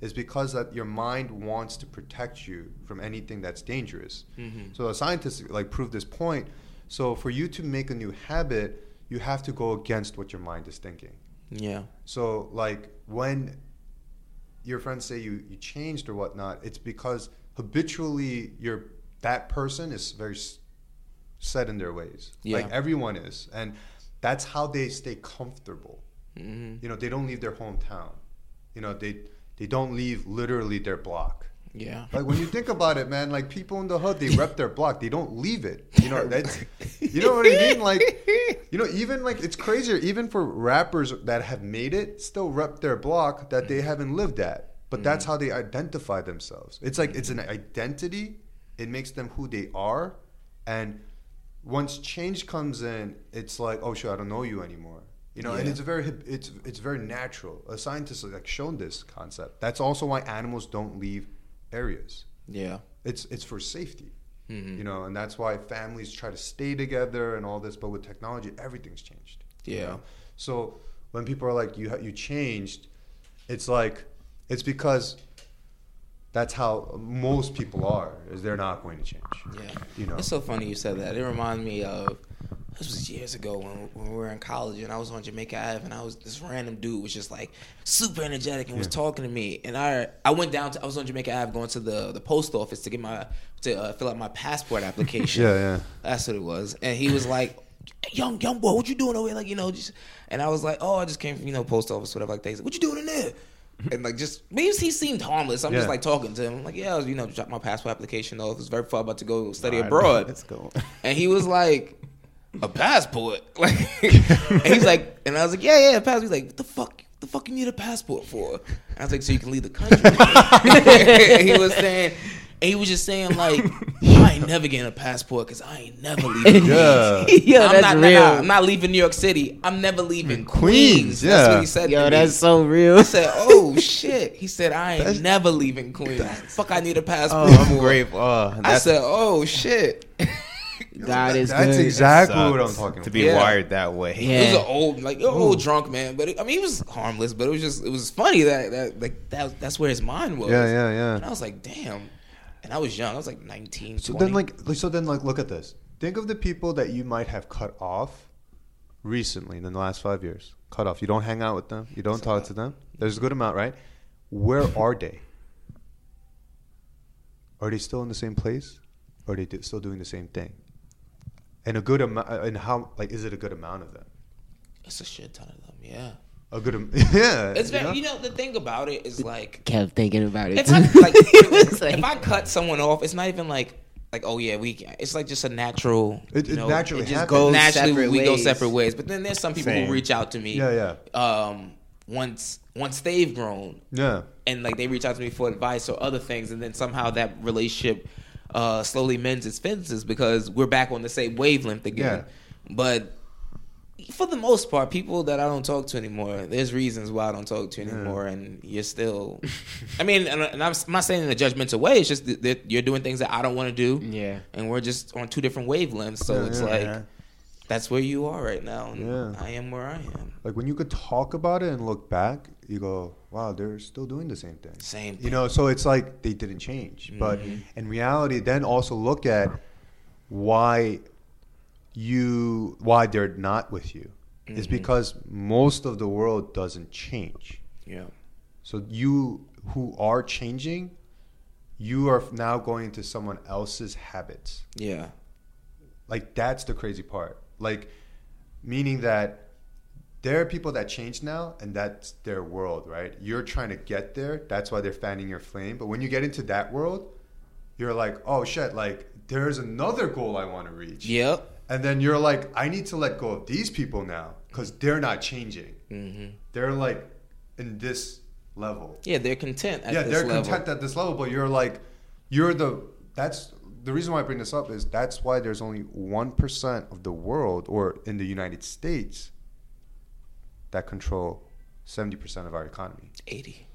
Is because that your mind wants to protect you from anything that's dangerous. So the scientists like prove this point. So for you to make a new habit, you have to go against what your mind is thinking. Yeah. So like when your friends say you, you changed or whatnot, it's because habitually you're that person is very set in their ways. Yeah. Like everyone is, and that's how they stay comfortable. Mm-hmm. You know, they don't leave their hometown. You know, they they don't leave literally their block. Yeah. Like when you think about it, man, like people in the hood, they rep their block. They don't leave it. You know, that's you know what I mean? Like you know, even like it's crazier, even for rappers that have made it, still rep their block that they haven't lived at. But that's mm. how they identify themselves. It's like it's an mm. identity. It makes them who they are. And once change comes in, it's like, oh shit, I don't know you anymore. You know, and it's a very it's it's very natural. A scientist has like shown this concept. That's also why animals don't leave areas. Yeah. It's it's for safety. Mm-hmm. You know, and that's why families try to stay together and all this. But with technology, everything's changed. you Yeah. know? So when people are like, "You ha- you changed," it's like it's because that's how most people are. Is they're not going to change. Yeah. You know. It's so funny you said that. It reminds me of this was years ago when, when we were in college and I was on Jamaica Ave and I was this random dude was just like super energetic and was talking to me and I I went down to I was on Jamaica Ave going to the the post office to get my to uh, fill out my passport application. Yeah, yeah. That's what it was. And he was like, "Young young boy, what you doing over here?" Like you know, just and I was like, "Oh, I just came from you know post office, whatever like that." He's like, "What you doing in there?" And like just was- he seemed harmless. I'm just like talking to him. I'm like, yeah, I was, you know, dropped my passport application off. I was very far about to go study right, abroad. Let's go. And he was like, a passport? Like, and he's like, and I was like, yeah, yeah, a passport. He's like, what the fuck? The fuck you need a passport for? And I was like, so you can leave the country. And he was saying, and he was just saying like, I ain't never getting a passport because I ain't never leaving. Yeah. Yo, I'm that's not, real. nah, I'm not leaving New York City. I'm never leaving Queens. Queens, That's yeah. what he said. Yo, to me. that's so real. I said, "Oh shit!" He said, "I ain't never leaving Queens. Fuck, I need a oh, passport." Oh, I'm grateful. Oh, I said, "Oh shit!" God is That's good. exactly what I'm sucks talking to about. be Yeah. wired that way. He was an old, like an old drunk man, but it, I mean, he was harmless. But it was just, it was funny that that like that that's where his mind was. Yeah, yeah, yeah. And I was like, "Damn!" And I was young. I was like 19, So 20. then, like, so then, like, look at this. Think of the people that you might have cut off recently in the last five years. Cut off. You don't hang out with them. You don't talk to them. There's a good amount, right? Where are they? Are they still in the same place, or are they do- still doing the same thing? And a good amount. Uh, and how? Like, is it a good amount of them? it's a shit ton of them. Yeah, A good. Yeah. it's very. know? You know, the thing about it is like Kept thinking about it. if too. I like, It's like- if I cut someone off, it's not even like like oh yeah we. It's like just a natural. It- you it naturally it just happens. goes naturally. Separate we go separate ways. But then there's some people Same. who reach out to me. Yeah, yeah. Um, once once they've grown, Yeah. and like they reach out to me for advice or other things, and then somehow that relationship uh, slowly mends its fences because we're back on the same wavelength again. But for the most part, people that I don't talk to anymore, there's reasons why I don't talk to anymore, and you're still. I mean, and, and I'm not saying in a judgmental way. It's just that, you're doing things that I don't want to do. Yeah. and we're just on two different wavelengths. So Yeah, it's yeah, like yeah. that's where you are right now, and Yeah. I am where I am. Like when you could talk about it and look back, you go, "Wow, they're still doing the same thing." Same You know, so it's like they didn't change. But Mm-hmm. in reality, then also look at why you why they're not with you. Mm-hmm. because most of the world doesn't change. Yeah. So you who are changing, you are now going into someone else's habits. Yeah. Like that's the crazy part. Like meaning that there are people that change now and that's their world, right? You're trying to get there. That's why they're fanning your flame. But when you get into that world, you're like, "Oh shit, like there's another goal I want to reach." Yep. And then you're like, "I need to let go of these people now cuz they're not changing." Mm-hmm. They're like in this level Yeah, they're content at yeah, they're level. content at this level, but you're like, you're the. That's the reason why I bring this up is that's why there's only one percent of the world, or in the United States, that control seventy percent of our economy, 80. eighty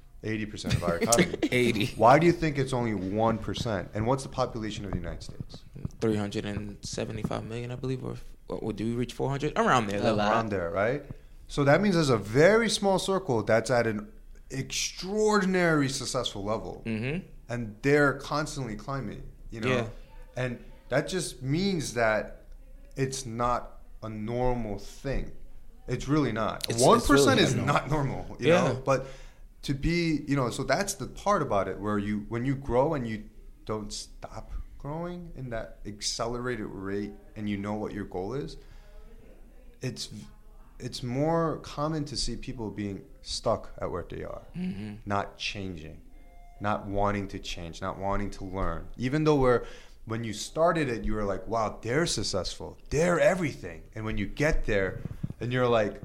percent of our economy. 80. Why do you think it's only one percent? And what's the population of the United States? 375 million, I believe, or, or do we reach 400? Around there. A though. lot. Around there, right? So that means there's a very small circle that's at an extraordinary successful level, Mhm. and they're constantly climbing. You know, Yeah. and that just means that it's not a normal thing. It's really not. One really is normal. not normal. You Yeah. know, but to be, you know, so that's the part about it where you when you grow and you don't stop growing in that accelerated rate, and you know what your goal is it's it's more common to see people being stuck at where they are, mm-hmm. not changing, not wanting to change, not wanting to learn. Even though we're when you started it, you were like, "Wow, they're successful, they're everything," and when you get there, and you're like,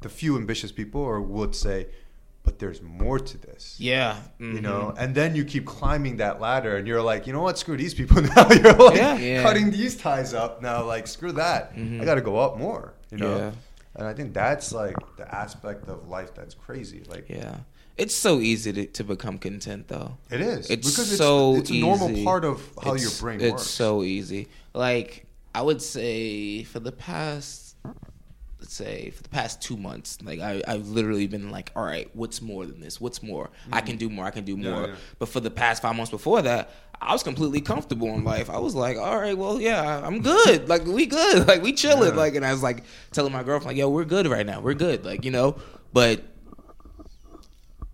the few ambitious people, or would say, "But there's more to this." Yeah. You mhm. know, and then you keep climbing that ladder, and you're like, you know what? Screw these people now. you're like Yeah. Yeah. cutting these ties up now. Like, screw that. I got to go up more. You know, Yeah. and I think that's like the aspect of life that's crazy. Like, Yeah. It's so easy to, to become content, though. it is It's because so it's, it's a normal easy. part of how It's- your brain it's works. It's so easy. Like I would say for the past, let's say for the past two months, like I, I've literally been like, all right, what's more than this? What's more? I can mm-hmm. do more. I can do more. yeah. But for the past five months before that, I was completely comfortable in life. I was like, all right, well, yeah, I'm good. like we good. Like we chilling. Like and I was like telling my girlfriend, like, yo, we're good right now. We're good. Like you know, but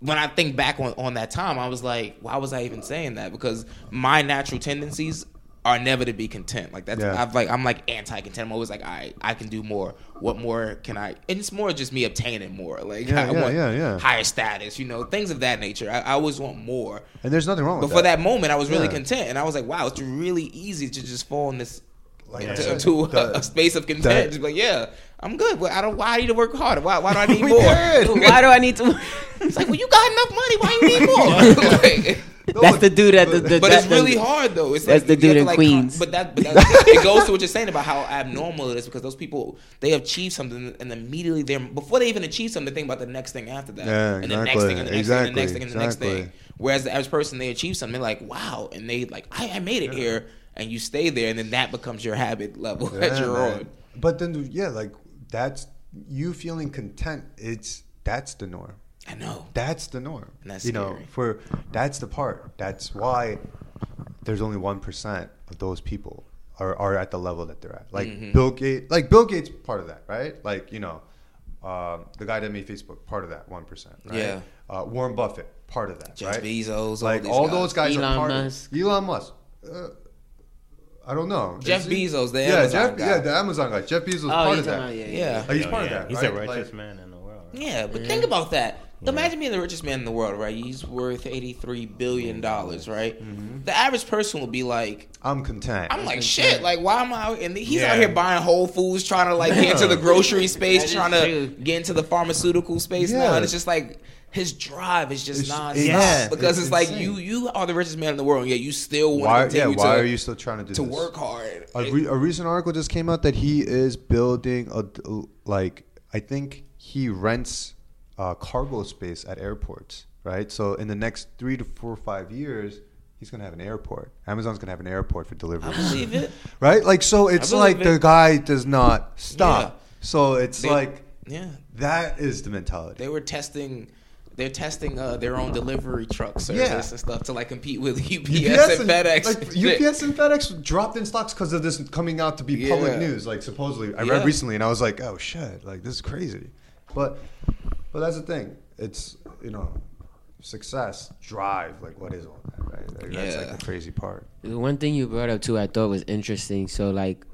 when I think back on, on that time, I was like, why was I even saying that? Because my natural tendencies are never to be content. Like that's Yeah. I've like I'm like anti-content. I'm always like I I can do more. What more can I? And it's more just me obtaining more. Like Yeah, I yeah, want yeah, yeah. higher status. You know things of that nature. I, I always want more. And there's nothing wrong But with for that moment, I was really Yeah. content, and I was like, wow, it's really easy to just fall in this. Like I to, said, to a, the- a space of content, that- just like yeah, I'm good. But I don't. Why I need to work harder? Why, why do I need more? did. Why do I need to? It's like, well, you got enough money. Why do you need more? Like, That's the dude at the. the but that's it's really hard though. It's that's like, the dude to, in like, Queens. But that, but that it goes to what you're saying about how abnormal it is because those people they achieve something and immediately they're before they even achieve something, they think about the next thing after that, Yeah, and the next thing, and the next thing, and the next thing, and the next thing. Whereas the average person they achieve something, they're like, wow, and they like, I, I made it here, and you stay there, and then that becomes your habit level that you're man. on. But then, yeah, like that's you feeling content. It's that's the norm. I know. That's the norm. And that's you know, for that's the part. That's why there's only one percent of those people are, are at the level that they're at. Like Mm-hmm. Bill Gates, like Bill Gates, part of that, right? Like you know, um, the guy that made Facebook, part of that one percent, right? Yeah. Uh, Warren Buffett, part of that, Jeff right? Bezos, all like these all guys. those guys Elon are part Musk. of Elon Musk. Uh, I don't know. Jeff Is he- Bezos, the yeah, Amazon Jeff, guy. yeah, the Amazon guy. Jeff Bezos, is Oh, part of that. about- yeah, yeah. Yeah. Like, he's part yeah. of that. He's right? the richest Like, man in the world. Yeah, but think about that. Imagine being the richest man in the world, right? He's worth eighty-three billion dollars, right? Mm-hmm. The average person will be like, I'm content. "I'm like shit. Like, why am I?" Out? And he's Yeah. out here buying Whole Foods, trying to like get into the grocery space, trying to true. get into the pharmaceutical space now. Yeah. And it's just like his drive is just It's- nonstop yeah, because it's it's, like you you are the richest man in the world, yet you still want why? to Yeah. Why to, are you still trying to do this? to this? work hard. A, re- a recent article just came out that he is building a like I think he rents uh, cargo space at airports, right? So in the next three to four or five years, he's gonna have an airport. Amazon's gonna have an airport for delivery. I believe it. right? Like so, it's like it. the guy does not stop. Yeah. So it's They- like Yeah, that is the mentality. they were testing. They're testing uh, their own delivery truck service Yeah. and stuff to like compete with UPS, UPS and FedEx. like. UPS and FedEx dropped in stocks because of this coming out to be public Yeah. news. Like supposedly, I read recently, and I was like, "Oh shit! Like this is crazy." But, but that's the thing. It's you know, success, drive. Like what is all that? Right? Like, That's like the crazy part. One thing you brought up too, I thought was interesting. So like,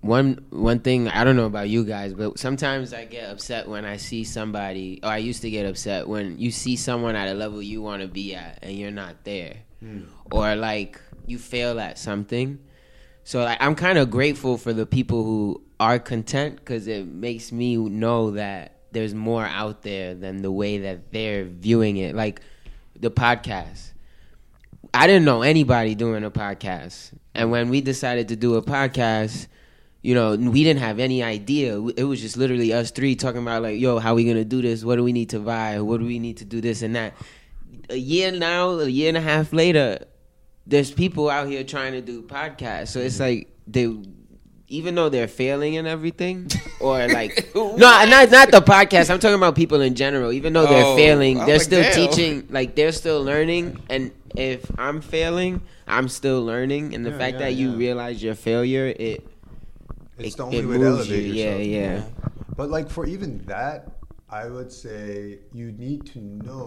one one thing I don't know about you guys, but sometimes I get upset when I see somebody, or I used to get upset when you see someone at a level you want to be at and you're not there, hmm. or like you fail at something. So like, I'm kind of grateful for the people who are content because it makes me know that there's more out there than the way that they're viewing it. Like the podcast. I didn't know anybody doing a podcast. And when we decided to do a podcast, you know, we didn't have any idea. It was just literally us three talking about like, yo, how we gonna do this? What do we need to buy? What do we need to do this and that? A year now, a year and a half later, there's people out here trying to do podcasts. So it's mm-hmm. like they even though they're failing and everything, or like no, not not the podcast. I'm talking about people in general. Even though they're Oh, failing, I'm they're like, still damn. teaching. Like they're still learning. And if I'm failing, I'm still learning. And the Yeah, fact yeah, that you realize your failure, it It's it, the only it way to moves you. elevate Yeah, yourself. yeah. But like for even that, I would say you need to know.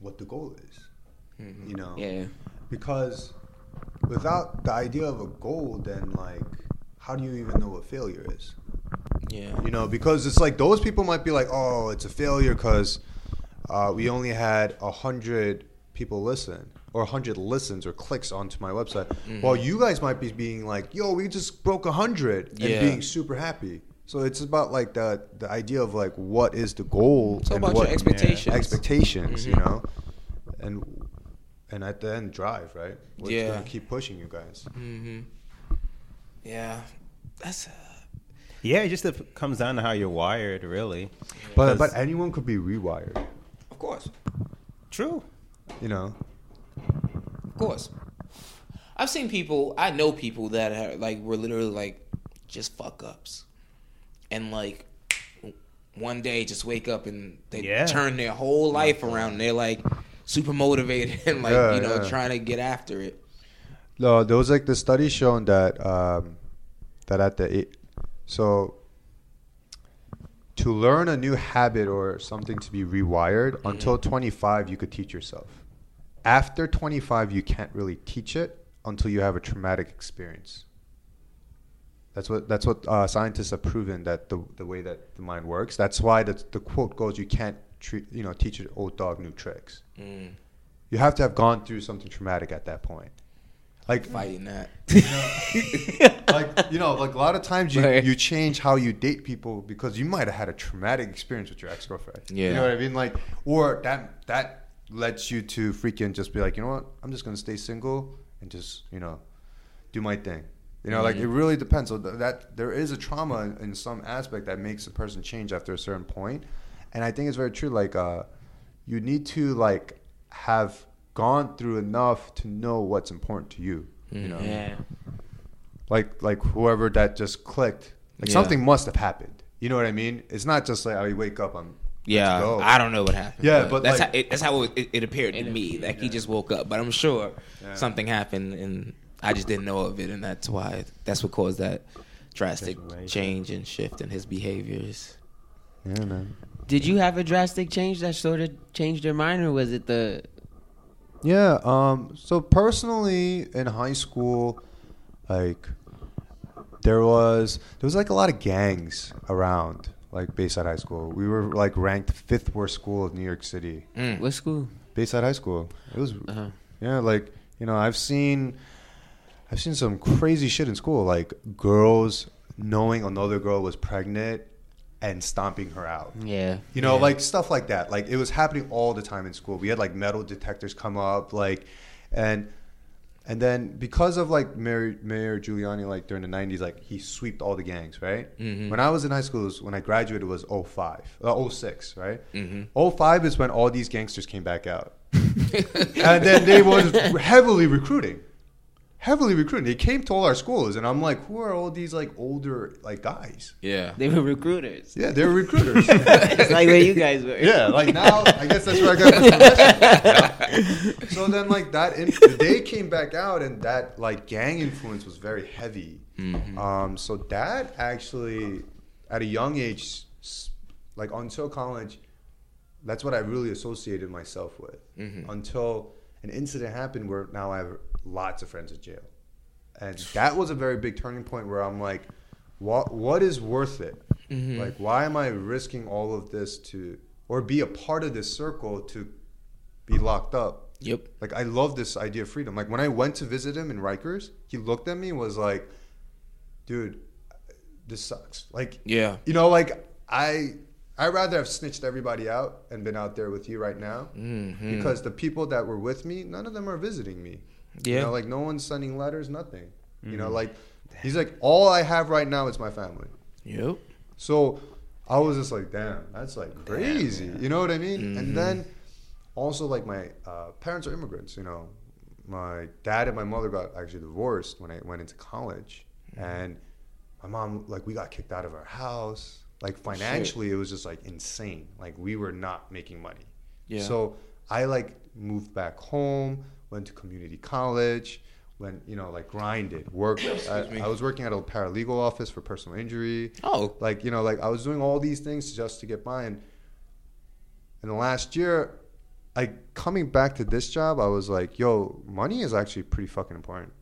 what the goal is. You know, Yeah. because without the idea of a goal, then like, how do you even know what failure is? Yeah. You know, because it's like those people might be like, "Oh, it's a failure because uh, we only had a hundred people listen, or a hundred listens or clicks onto my website." While you guys might be being like, "Yo, we just broke a hundred and Yeah. being super happy." So it's about like the the idea of like what is the goal? It's and about what your expectations. expectations, you Mhm. know, and and at the end, drive right. What's Yeah. gonna keep pushing you guys? Mm-hmm. Yeah. That's. Uh, Yeah, it just comes down to how you're wired, really. But 'Cause- but anyone could be rewired. of course. true. You know. Of course. I've seen people. I know people that are like were literally like just fuck ups, and like one day just wake up and they Yeah. turn their whole life around. They're like super motivated and like Yeah, you know yeah. trying to get after it. No, there was like the study showing that um, that at the eight, so to learn a new habit or something to be rewired until 25 you could teach yourself. After 25 you can't really teach it until you have a traumatic experience. That's what that's what uh, scientists have proven that the the way that the mind works. That's why the the quote goes: "You can't treat you know teach an old dog new tricks." Mm. You have to have gone through something traumatic at that point. Like Fighting that. like you know, like a lot of times you, Right. you change how you date people because you might have had a traumatic experience with your ex girlfriend. Yeah. you know what I mean. Like, or that that lets you to freaking just be like, you know what, I'm just gonna stay single and just you know do my thing. You know, like it really depends. So th- that there is a trauma in, in some aspect that makes a person change after a certain point, and I think it's very true. Like, uh, you need to like have gone through enough to know what's important to you. You know, Yeah. like like whoever that just clicked, like Yeah. something must have happened. You know what I mean? It's not just like I wake up, I'm Yeah, go. I don't know what happened. Yeah, but, that's like- how it, that's how it, it appeared to me. Like he just woke up, but I'm sure something happened, and I just didn't know of it, and that's why that's what caused that drastic change and shift in his behaviors. Yeah, man. Did you have a drastic change that sort of changed your mind, or was it the Yeah. Um. So personally, in high school, like there was there was like a lot of gangs around, like Bayside High School. We were like ranked fifth worst school of New York City. what school? Bayside High School. It was Uh-huh. yeah, like you know, I've seen I've seen some crazy shit in school, like girls knowing another girl was pregnant and stomping her out. Yeah. You know, Yeah. like stuff like that. Like it was happening all the time in school. We had like metal detectors come up, like, and and then because of like Mayor, Mayor Giuliani, like during the '90s, like he swept all the gangs, right? Mhm. When I was in high school, was, when I graduated, it was 05, uh, 06, right? Mhm. 05 is when all these gangsters came back out, and then they was heavily recruiting. Heavily recruiting. They came to all our schools, and I'm like, who are all these like older like guys? Yeah, They were recruiters. Yeah, they were recruiters. it's like where you guys were. Yeah, like now, I guess that's where I got my progression. So then, like that, in, they came back out, and that like gang influence was very heavy. Um, so that actually, at a young age, like until college, that's what I really associated myself with. Until an incident happened where now I have lots of friends in jail, and that was a very big turning point where I'm like, what what is worth it? Mm-hmm. Like, why am I risking all of this to, or be a part of this circle to be locked up? Yep. Like, I love this idea of freedom. Like, when I went to visit him in Rikers, he looked at me and was like, dude, this sucks. Like, Yeah. you know, like, I, I'd rather have snitched everybody out and been out there with you right now Mhm. because the people that were with me, none of them are visiting me. You Yeah. know, like no one's sending letters, nothing. You know, Mhm. like he's like, all I have right now is my family. Yep. So I was just like, damn, that's like crazy. you know what I mean? Mhm. And then also like my uh, parents are immigrants. You know, my dad and my mother got actually divorced when I went into college, Mm-hmm. and my mom like we got kicked out of our house. Like financially, it was just like insane. Like we were not making money. Yeah. So I like moved back home, went to community college, went you know like grinded, worked. I, me. I was working at a paralegal office for personal injury. Oh. like you know like I was doing all these things just to get by. And in the last year, I coming back to this job, I was like, yo, money is actually pretty fucking important.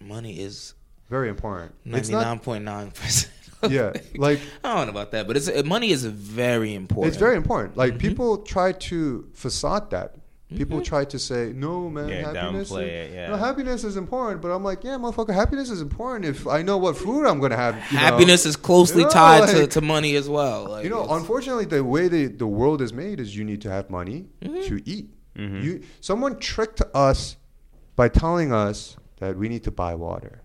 Money is Very important. Ninety nine point nine percent. Yeah, like- I don't know about that, but it's uh, money is very important. It's very important. Like Mm-hmm. people try to facade that. People try to say, "No, man, Yeah, happiness. is, it, yeah. no, happiness is important." But I'm like, "Yeah, motherfucker, happiness is important if I know what food I'm gonna have." you know? Happiness is closely You know, tied to, like- to money as well. Like, you know, unfortunately, the way the, the world is made is you need to have money Mm-hmm. to eat. You someone tricked us by telling us that we need to buy water.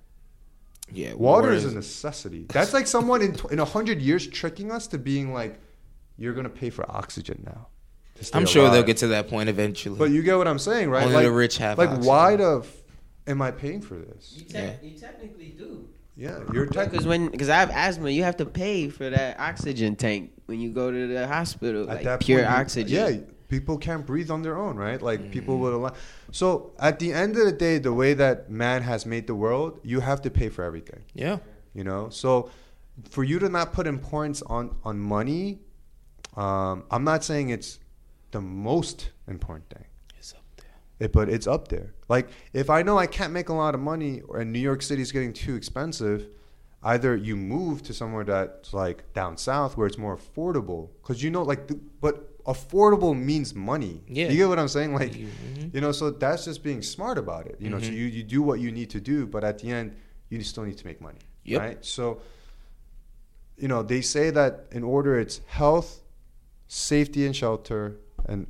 Yeah, Water war is a necessity. That's like someone in tw- in a hundred years tricking us to being like, "You're gonna pay for oxygen now." I'm sure they'll get to that point eventually. But you get what I'm saying, right? Only like, the rich have Like, oxygen. why the f- am I paying for this? You, te- you technically do. Yeah, you're tech- Because when because I have asthma, you have to pay for that oxygen tank when you go to the hospital, at like that pure point, you- oxygen. Yeah, people can't breathe on their own, right? Like Mm-hmm. people would allow. So at the end of the day, the way that man has made the world, you have to pay for everything. yeah, You know, so for you to not put importance on on money, um, I'm not saying it's the most important thing. it's up there. It, but it's up there. Like if I know I can't make a lot of money, or and New York City is getting too expensive, either you move to somewhere that's like down south where it's more affordable, because you know, like, the, but affordable means money. Yeah. you get what I'm saying? Like, Mhm. you know, so that's just being smart about it. You know, so Mhm. you you do what you need to do, but at the end, you still need to make money. Yep. Right. So, you know, they say that in order, it's health, safety and shelter, and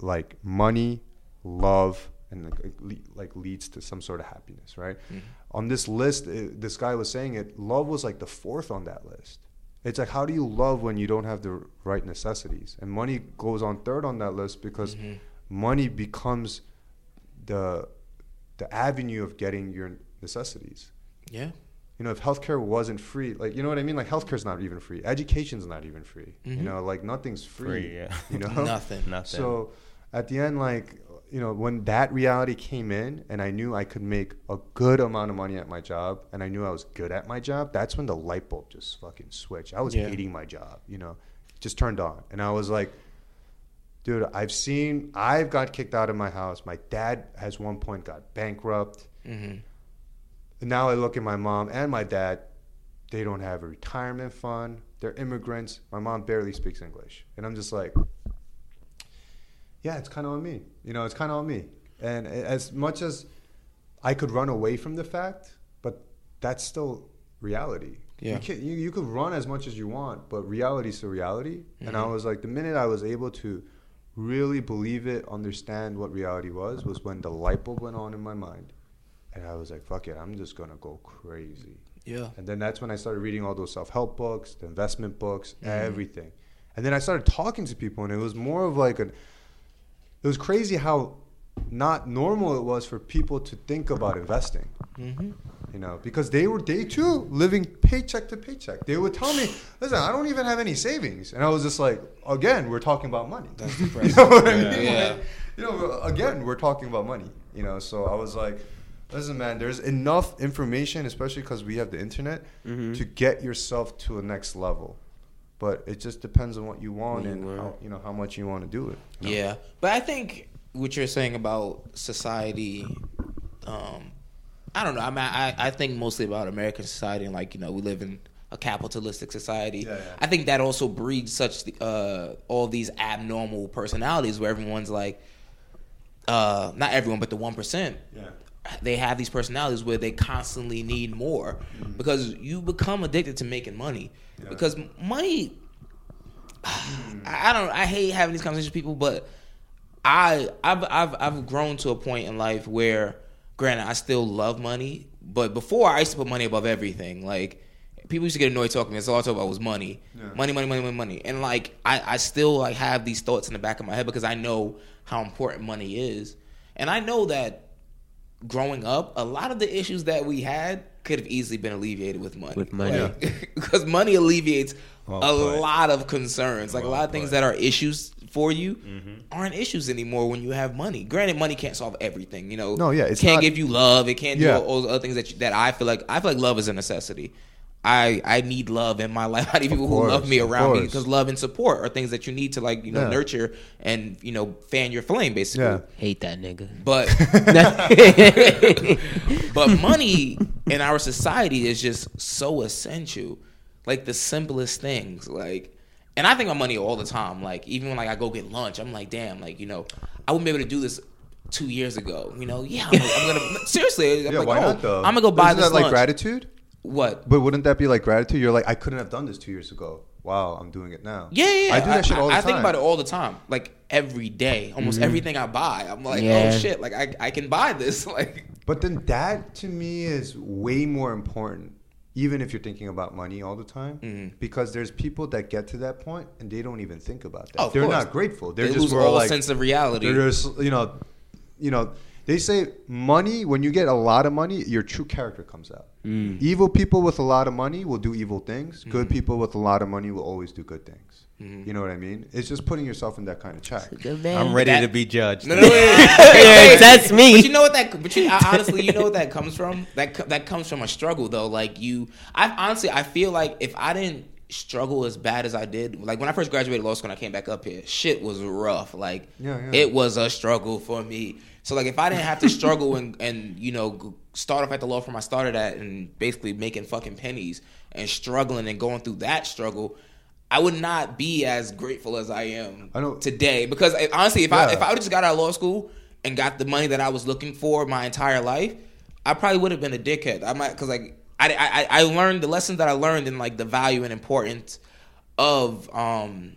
like money, love, and like, like leads to some sort of happiness, right? On this list, it, this guy was saying it. Love was like the fourth on that list. It's like how do you love when you don't have the right necessities? And money goes on third on that list because money becomes the the avenue of getting your necessities. Yeah, You know, if healthcare wasn't free, like you know what I mean, like healthcare's not even free, education's not even free. You Mhm. know, like nothing's free. Free, yeah. You know, Nothing. Nothing. So at the end, like you know, when that reality came in, and I knew I could make a good amount of money at my job, and I knew I was good at my job, that's when the light bulb just fucking switched. I was Yeah. hating my job. You know, just turned on, and I was like. Dude, I've seen. I've got kicked out of my house. My dad has one point got bankrupt. Mhm. And now I look at my mom and my dad. They don't have a retirement fund. They're immigrants. My mom barely speaks English, and I'm just like, yeah, it's kind of on me. You know, it's kind of on me. And as much as I could run away from the fact, but that's still reality. Yeah. You, can, you, you could run as much as you want, but reality is the reality. And I was like, the minute I was able to really believe it, understand what reality was, was when the light bulb went on in my mind. And I was like, fuck it, I'm just going to go crazy. yeah, And then that's when I started reading all those self help books, the investment books, Mm-hmm. everything. And then I started talking to people, and it was more of like an. It was crazy how not normal it was for people to think about investing. Mm-hmm. You know, because they were they too living paycheck to paycheck. They would tell me, "Listen, I don't even have any savings," and I was just like, "Again, we're talking about money." That's you know what I mean? Yeah. Like, you know, again, we're talking about money. You know, so I was like, "Listen, man, there's enough information, especially because we have the internet, to get yourself to a next level." But it just depends on what you want and how, you know how much you want to do it. you know? Yeah, but I think what you're saying about society, um, I don't know. I mean, I, I think mostly about American society and like you know we live in a capitalistic society. Yeah, yeah. I think that also breeds such uh, all these abnormal personalities where everyone's like, uh, not everyone, but the one percent. Yeah. They have these personalities where they constantly need more mm-hmm. because you become addicted to making money because money I I don't. I hate having these conversations with people, but I I've I've I've grown to a point in life where, granted, I still love money, but before I used to put money above everything. Like people used to get annoyed talking to me. That's all I talk about was money, money, money, money, money, money. And like I I still like have these thoughts in the back of my head because I know how important money is, and I know that growing up, a lot of the issues that we had could have easily been alleviated with money. With money. Like, because money alleviates Well a put. lot of concerns. Like a lot of things put. that are issues for you Mm-hmm. aren't issues anymore when you have money. Granted, money can't solve everything. You know, No, yeah, it can't not- give you love. It can't Yeah. do all those other things that you, that I feel like. I feel like love is a necessity. I I need love in my life. I need people who love me around me because love and support are things that you need to like you know Yeah. nurture and you know fan your flame basically. Yeah. Hate that nigga. But but money in our society is just so essential. Like the simplest things. Like and I think about money all the time. Like even when like I go get lunch, I'm like, damn, like, you know, I wouldn't be able to do this two years ago. You know, yeah, I'm, I'm gonna seriously. I'm Yeah, like, why oh, not though? I'm gonna go buy Isn't this that like lunch. gratitude? What? But wouldn't that be like gratitude? You're like, I couldn't have done this two years ago. Wow, I'm doing it now. Yeah, yeah, yeah. I do that shit all the I time. Mm-hmm. think about it all the time, like every day, almost everything I buy. I'm like, Yeah. oh shit, like I, I can buy this. Like, But then that to me is way more important, even if you're thinking about money all the time, Mm-hmm. because there's people that get to that point and they don't even think about that. Oh, of they're course. not grateful. They're They just lose all like sense of reality. They're just you know, you know. They say money. When you get a lot of money, your true character comes out. Mm. Evil people with a lot of money will do evil things. Mm-hmm. Good people with a lot of money will always do good things. Mm-hmm. You know what I mean? It's just putting yourself in that kind of check. I'm ready That- to be judged. no, no, no, wait, Yeah, that's me. But you know what that? But you, I- honestly, you know what that comes from? That that comes from a struggle, though. Like you, I honestly, I feel like if I didn't struggle as bad as I did, like when I first graduated law school and I came back up here, shit was rough. Like Yeah, yeah. it was a struggle for me. So like if I didn't have to struggle and and you know start off at the law firm I started at and basically making fucking pennies and struggling and going through that struggle. I would not be as grateful as I am I today because eh, honestly, if I Yeah. if I would just got out of law school and got the money that I was looking for my entire life, I probably would have been a dickhead. I might because like I, I I learned the lessons that I learned in like the value and importance of um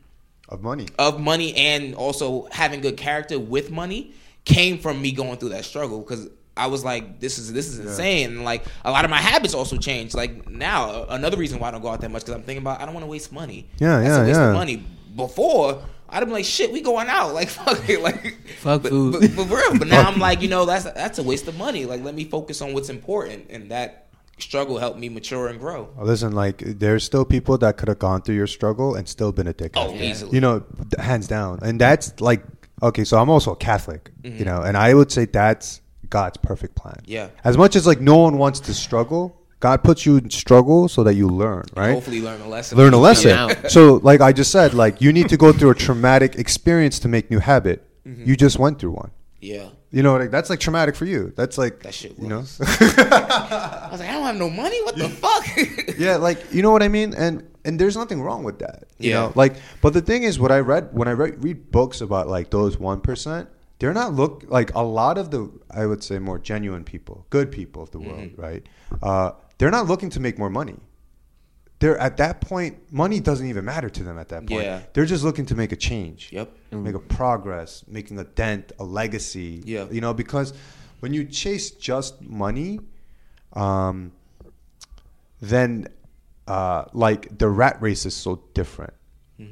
Of money. of money and also having good character with money came from me going through that struggle because I was like, this is this is insane. And like a lot of my habits also changed. Like now, another reason why I don't go out that much because I'm thinking about I don't want to waste money. Yeah, That's yeah, a waste yeah. of money. Before I'd have been like, shit, we going out. Like fuck it, like Fuck but, food. But, but for real. But now I'm like, you know, that's that's a waste of money. Like let me focus on what's important, and that struggle helped me mature and grow. Listen, like there's still people that could have gone through your struggle and still been a dickhead. Oh, easily. You know, hands down. And that's like okay. So I'm also a Catholic. Mm-hmm. You know, and I would say that's God's perfect plan. Yeah. As much as like no one wants to struggle, God puts you in struggle so that you learn, right? Hopefully, learn a lesson. learn a lesson. so, like I just said, like you need to go through a traumatic experience to make new habit. Mm-hmm. You just went through one. Yeah. You know, like that's like traumatic for you. That's like That shit You know, I was like, I don't have no money. What the fuck? yeah, like you know what I mean, and and there's nothing wrong with that. You Yeah. know, like but the thing is, what I read when I read, read books about like those one percent, they're not look like a lot of the I would say more genuine people, good people of the world, Mm-hmm. right? Uh, they're not looking to make more money. They're at that point, money doesn't even matter to them at that point. Yeah. They're just looking to make a change. Yep. Make a progress, making a dent, a legacy. Yeah. You know, because when you chase just money, um, then uh, like the rat race is so different.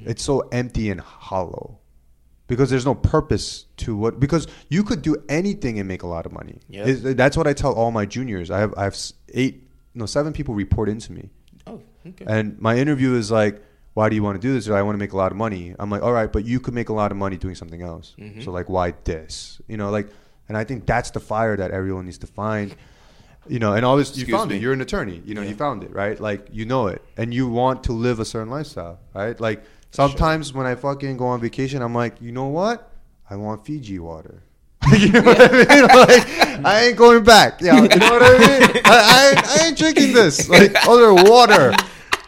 It's so empty and hollow because there's no purpose to what because you could do anything and make a lot of money. Yeah. Is- That's what I tell all my juniors. I have I have eight no seven people report into me. Okay. And my interview is like, why do you want to do this? I want to make a lot of money. I'm like, all right, but you could make a lot of money doing something else. Mm-hmm. So like, why this? You know, like, and I think that's the fire that everyone needs to find. You know, and always you Excuse found me. it. You're an attorney. You know, you found it, right? Like you know it, and you want to live a certain lifestyle, right? Like sometimes when I fucking go on vacation, I'm like, you know what? I want Fiji water. you know what I mean? Like, I ain't going back. Yeah, you know what I mean? I, I, I ain't drinking this. Like other water.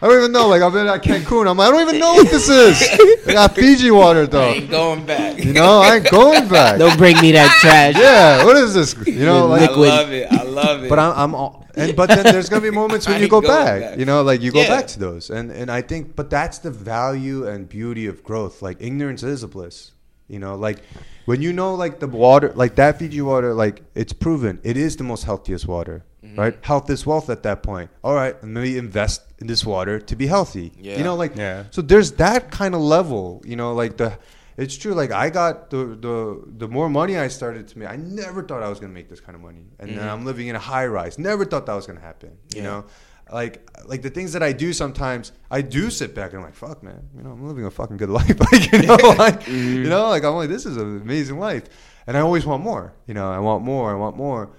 I don't even know. Like I've been at Cancun. I'm like, I don't even know what this is. They got Fiji water I though. ain't going back. You know, I ain't going back. Don't bring me that trash. Yeah, what is this? You know, I love it. I love it. but I'm, I'm all, and but then there's gonna be moments when I you go back, back. You know, like you go Yeah. back to those, and and I think, but that's the value and beauty of growth. Like ignorance is a bliss. You know, like when you know, like the water, like that Fiji water, like it's proven it is the most healthiest water. Mm-hmm. Right, health is wealth at that point. All right, and maybe invest in this water to be healthy. Yeah. You know, like Yeah. so there's that kind of level. You know, like the it's true. Like I got the the the more money I started to make, I never thought I was gonna make this kind of money, and then I'm living in a high rise. Never thought that was gonna happen. You Yeah. know, like like the things that I do sometimes, I do sit back and I'm like, fuck, man. You know, I'm living a fucking good life. like you know, like you mm-hmm. know, like I'm like, this is an amazing life, and I always want more. You know, I want more. I want more,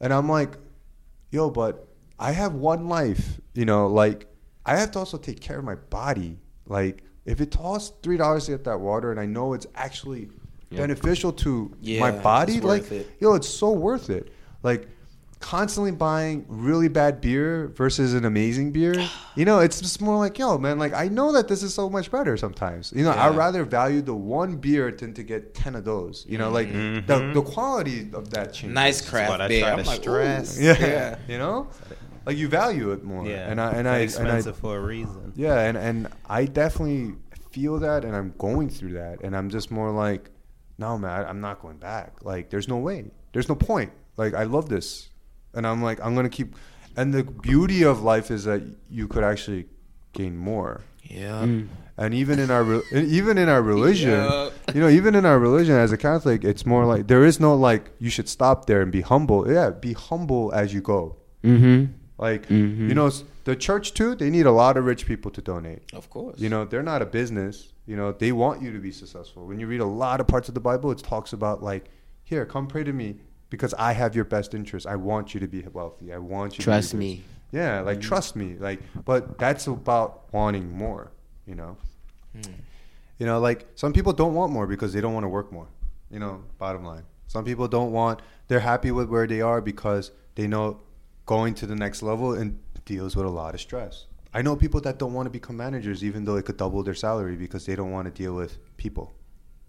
and I'm like, yo, but I have one life. You know, like I have to also take care of my body. Like if it costs three dollars to get that water, and I know it's actually beneficial to Yeah, my body, like it. yo, it's so worth it. Like constantly buying really bad beer versus an amazing beer. You know, it's just more like, yo, man, like I know that this is so much better sometimes. You know, I'd rather value the one beer than to get ten of those. You know, like the mm-hmm. the quality of that changes. nice what craft I beer. try I'm to like, stress. ooh. Yeah. You know? Like you value it more. Yeah, And I and That I expensive and I for a reason. yeah, and, and I definitely feel that, and I'm going through that, and I'm just more like, no, man, I'm not going back. Like, there's no way, there's no point. Like, I love this, and I'm like, I'm gonna keep. And the beauty of life is that you could actually gain more. Yeah. And even in our re- even in our religion, Yeah. you know, even in our religion as a Catholic, it's more like there is no like you should stop there and be humble. Yeah, be humble as you go. Mm-hmm. Like you know, the church too. They need a lot of rich people to donate. Of course. You know, they're not a business. You know, they want you to be successful. When you read a lot of parts of the Bible, it talks about like, here, come pray to me because I have your best interest. I want you to be wealthy. I want you Trust to do this." me. Yeah, like mm-hmm. trust me. Like, but that's about wanting more. You know. Hmm. You know, like some people don't want more because they don't want to work more. You know, bottom line. Some people don't want. They're happy with where they are because they know going to the next level and deals with a lot of stress. I know people that don't want to become managers even though it could double their salary because they don't want to deal with people.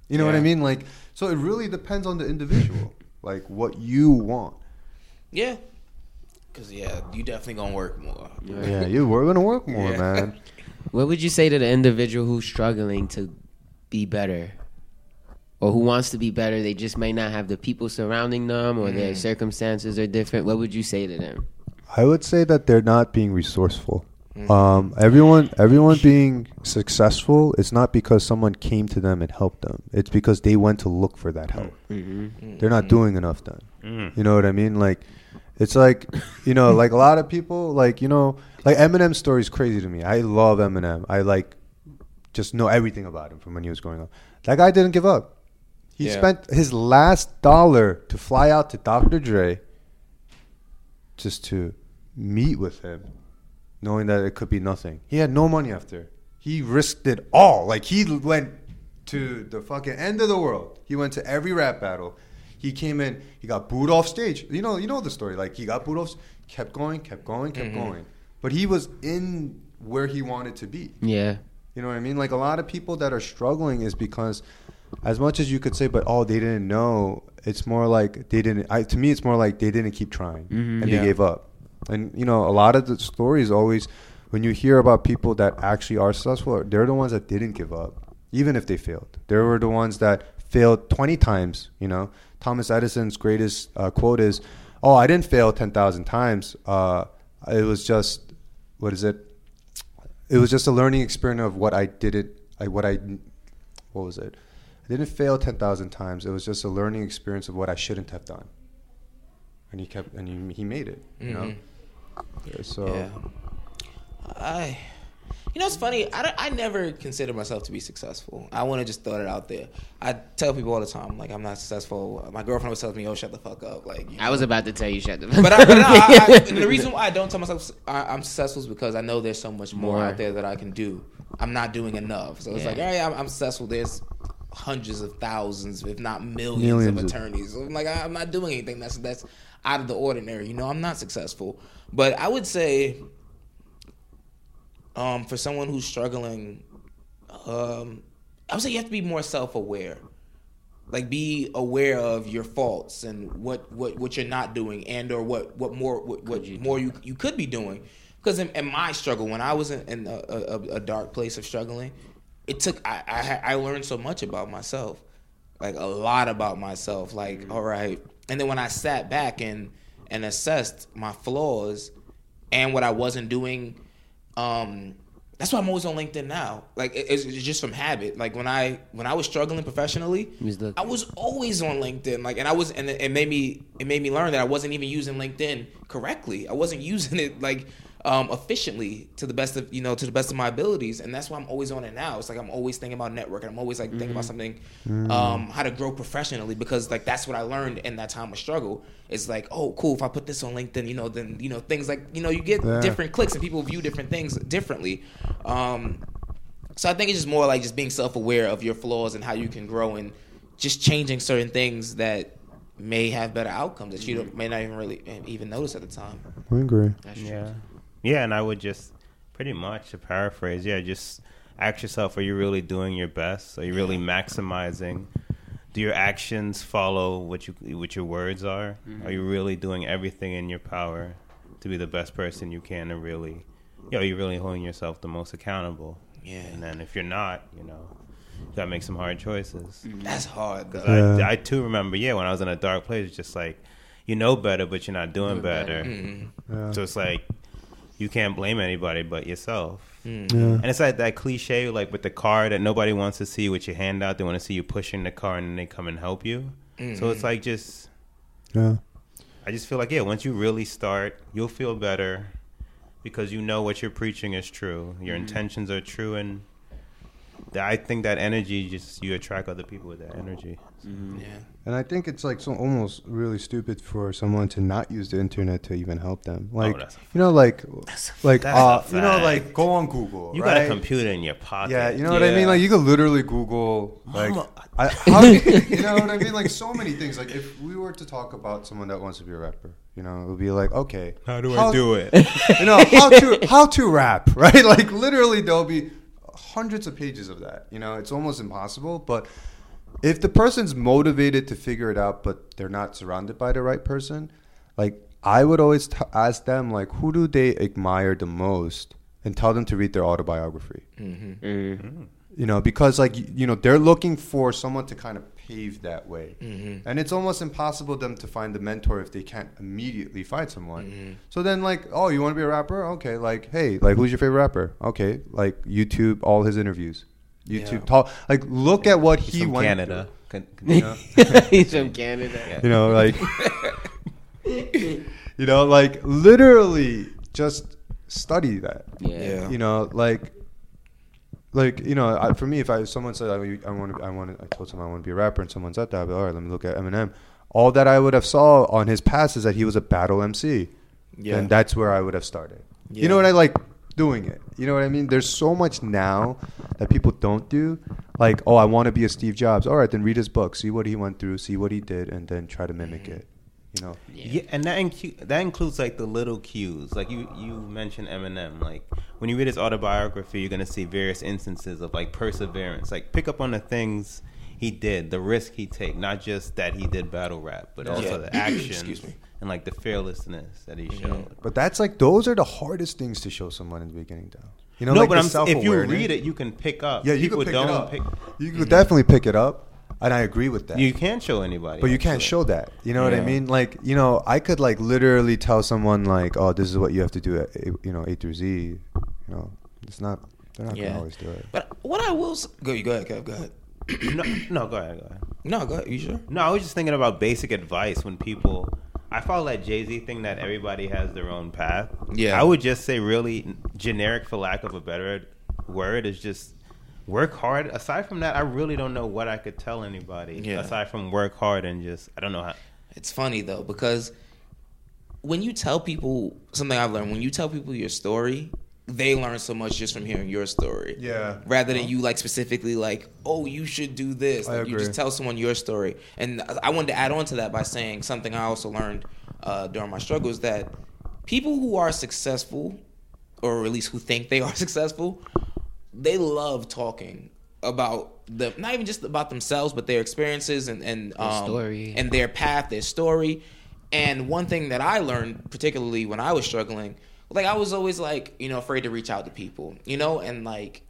You know what I mean? Like, so it really depends on the individual, like what you want. Yeah. Cause yeah, you definitely gonna work more. Yeah, you we're gonna work more, Yeah. man. What would you say to the individual who's struggling to be better? Or who wants to be better, they just may not have the people surrounding them or Mm. their circumstances are different. What would you say to them? I would say that they're not being resourceful. Mm-hmm. Um, everyone, everyone being successful it's not because someone came to them and helped them. It's because they went to look for that help. Mm-hmm. Mm-hmm. They're not doing enough then. Mm. You know what I mean? Like, it's like, you know, like a lot of people, like you know, like Eminem's story is crazy to me. I love Eminem. I like just know everything about him from when he was growing up. That guy didn't give up. He Yeah. spent his last dollar to fly out to Dr. Dre just to meet with him, knowing that it could be nothing. He had no money after. He risked it all. Like he went to the fucking end of the world. He went to every rap battle. He came in. He got booed off stage. You know, you know the story. Like he got booed off. Kept going, kept going, kept mm-hmm. going. But he was in where he wanted to be. Yeah. You know what I mean? Like a lot of people that are struggling is because, as much as you could say, but oh, they didn't know. It's more like they didn't. I, to me, it's more like they didn't keep trying mm-hmm. and Yeah. they gave up. And you know, a lot of the stories always, when you hear about people that actually are successful, they're the ones that didn't give up, even if they failed. They were the ones that failed twenty times. You know, Thomas Edison's greatest uh, quote is, "Oh, I didn't fail ten thousand times. Uh, it was just, what is it? it was just a learning experience of what I didn't, I, what I, what was it? I didn't fail ten thousand times. It was just a learning experience of what I shouldn't have done. And he kept, and he, he made it. You know. Yeah, So Yeah. I, you know, it's funny. I, I never consider myself to be successful. I want to just throw it out there. I tell people all the time, like, I'm not successful. My girlfriend always tells me, "Oh, shut the fuck up." Like, you I was about to tell you shut the But, I, but no, I, I, the reason why I don't tell myself I, I'm successful is because I know there's so much more, More. out there that I can do. I'm not doing enough. So it's Yeah. like, all right, I'm, I'm successful. There's hundreds of thousands, if not millions, Millions of of- attorneys. So I'm like, I, I'm not doing anything that's that's out of the ordinary. You know, I'm not successful. But I would say um, for someone who's struggling, um, I would say you have to be more self aware. Like be aware of your faults and what, what, what you're not doing and or what, what more what, what more you you could be doing. Because in, in my struggle, when I was in, in a, a, a dark place of struggling, it took I, I I learned so much about myself, like a lot about myself. Like all right, and then when I sat back and and assessed my flaws and what I wasn't doing, um, that's why I'm always on LinkedIn now. Like it's, it's just from habit. Like when I when I was struggling professionally. I was always on LinkedIn. Like and I was and it made me it made me learn that I wasn't even using LinkedIn correctly. I wasn't using it like um, efficiently to the best of you know to the best of my abilities, and that's why I'm always on it now. It's like I'm always thinking about networking. I'm always like thinking about something, um, how to grow professionally because like that's what I learned in that time of struggle. It's like oh cool if I put this on LinkedIn, you know then you know things like you know you get Yeah. different clicks and people view different things differently. Um, so I think it's just more like just being self aware of your flaws and how you can grow and just changing certain things that may have better outcomes that you don't, may not even really even notice at the time. I agree. Yeah. Yeah, and I would just pretty much to paraphrase, yeah, just ask yourself, are you really doing your best? Are you really maximizing? Do your actions follow what you what your words are? Mm-hmm. Are you really doing everything in your power to be the best person you can and really you know, you're really holding yourself the most accountable. Yeah. And then if you're not, you know, you gotta make some hard choices. Mm, that's hard. Because Yeah. I, I too remember, yeah, when I was in a dark place, it's just like you know better, but you're not doing better. Mm-hmm. Yeah. So it's like you can't blame anybody but yourself. Mm. Yeah. And it's like that cliche, like with the car that nobody wants to see with your hand out. They want to see you pushing the car, and then they come and help you. So it's mm-hmm. like just, Yeah. I just feel like yeah, once you really start, you'll feel better because you know what you're preaching is true. Your mm-hmm. intentions are true, and that I think that energy just you attract other people with that energy. Yeah. And I think it's like so almost really stupid for someone to not use the internet to even help them. Like that's a you know, like like uh, you know, like go on Google. You right? got a computer in your pocket. Yeah, you know what I mean. Like you could literally Google like I, how, you know what I mean. Like so many things. Like if we were to talk about someone that wants to be a rapper, you know, it would be like, okay, How do I do it? You know how to how to rap, right? Like literally, there'll be hundreds of pages of that. You know, it's almost impossible. But if the person's motivated to figure it out, but they're not surrounded by the right person, like I would always t- ask them, like, who do they admire the most, and tell them to read their autobiography. Mm-hmm. Mm-hmm. You know, because like you know, they're looking for someone to kind of pave that way, mm-hmm. and it's almost impossible them to find the mentor if they can't immediately find someone. Mm-hmm. So then, like, oh, you want to be a rapper? Okay, like, hey, like, who's your favorite rapper? Okay, like YouTube, all his interviews, YouTube Yeah. talk, like, look at what he From went Canada. Con- through, you know? He's from Canada. you know, like, you know, like, literally just study that. Yeah. You know, like, like you know, I, for me, if I someone said oh, I, want to, I want to, I told someone I want to be a rapper, and someone said that, I'd be, all right, let me look at Eminem. All that I would have saw on his past is that he was a battle MC, Yeah. and that's where I would have started. You know what I like doing it. You know what I mean? There's so much now that people don't do. Like, oh, I want to be a Steve Jobs. All right, then read his book, see what he went through, see what he did, and then try to mimic mm-hmm. it. You know? Yeah, and that incu- that includes like the little cues. Like you you mentioned Eminem. Like when you read his autobiography, you're gonna see various instances of like perseverance. Like pick up on the things he did, the risk he take, not just that he did battle rap, but also Yeah. the actions Excuse me. and like the fearlessness that he mm-hmm. showed. But that's like those are the hardest things to show someone in the beginning, though. You know, no, like but I'm if you read it, you can pick up. yeah, you People can pick don't it up. pick. You could mm-hmm. definitely pick it up, and I agree with that. You can't show anybody, but you can't show that. You know what I mean? Like, you know, I could like literally tell someone like, "Oh, this is what you have to do at A- you know A through Z." You know, it's not. They're not Yeah. gonna always do it. But what I will s- go, go ahead, Kev, go ahead. no, no, go ahead, go ahead. No, go ahead. You sure? No, I was just thinking about basic advice when people. I follow that Jay Z thing that everybody has their own path. Yeah. I would just say really generic, for lack of a better word, is just work hard. Aside from that, I really don't know what I could tell anybody. Yeah. Aside from work hard and just, I don't know how. It's funny though because when you tell people something I've learned, when you tell people your story, they learn so much just from hearing your story. Yeah. Rather than you like specifically like, oh, you should do this. I Like you just tell someone your story. And I wanted to add on to that by saying something I also learned uh, during my struggles that people who are successful or at least who think they are successful, they love talking about the not even just about themselves, but their experiences and and um, story. and their path, their story. And one thing that I learned, particularly when I was struggling, like I was always like, you know, afraid to reach out to people, you know, and like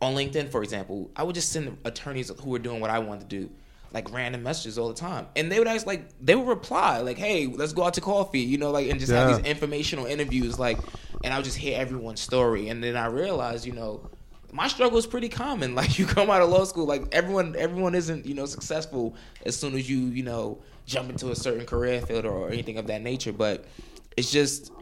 on LinkedIn, for example, I would just send attorneys who were doing what I wanted to do, like random messages all the time, and they would ask like they would reply like, "Hey, let's go out to coffee," you know, like and just Yeah. have these informational interviews, like, and I would just hear everyone's story, and then I realized, you know. My struggle is pretty common. Like you come out of law school, like everyone, everyone isn't you know successful as soon as you you know jump into a certain career field or anything of that nature. But it's just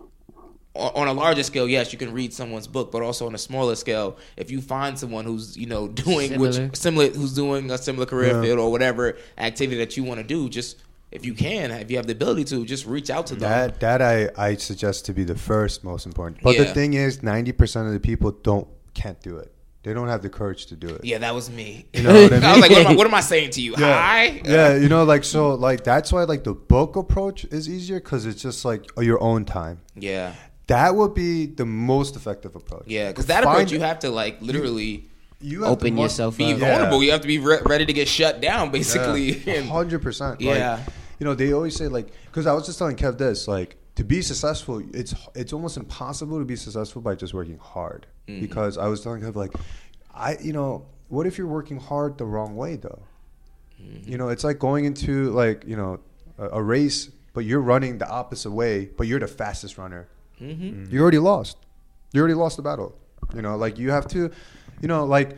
on on a larger scale, yes, you can read someone's book, but also on a smaller scale, if you find someone who's you know doing Similar. which similar who's doing a similar career Yeah. field or whatever activity that you want to do, just if you can, if you have the ability to, just reach out to them. That that I, I suggest to be the first most important. But the thing is, ninety percent of the people don't can't do it. They don't have the courage to do it. yeah, that was me. You know what I mean? I was like, what am I, what am I saying to you? Hi. Yeah, you know, like so, like that's why like the book approach is easier because it's just like your own time. Yeah. That would be the most effective approach. Yeah, because that Find- approach you have to like literally you have Open to yourself be up. vulnerable. You have to be re- ready to get shut down, basically. And- hundred percent. Yeah. you know they always say like because I was just telling Kev this like to be successful it's it's almost impossible to be successful by just working hard Mm-hmm. because I was telling Kev like I you know what if you're working hard the wrong way though Mm-hmm. you know it's like going into like you know a, a race but you're running the opposite way but you're the fastest runner Mm-hmm. you already lost you already lost the battle you know like you have to you know like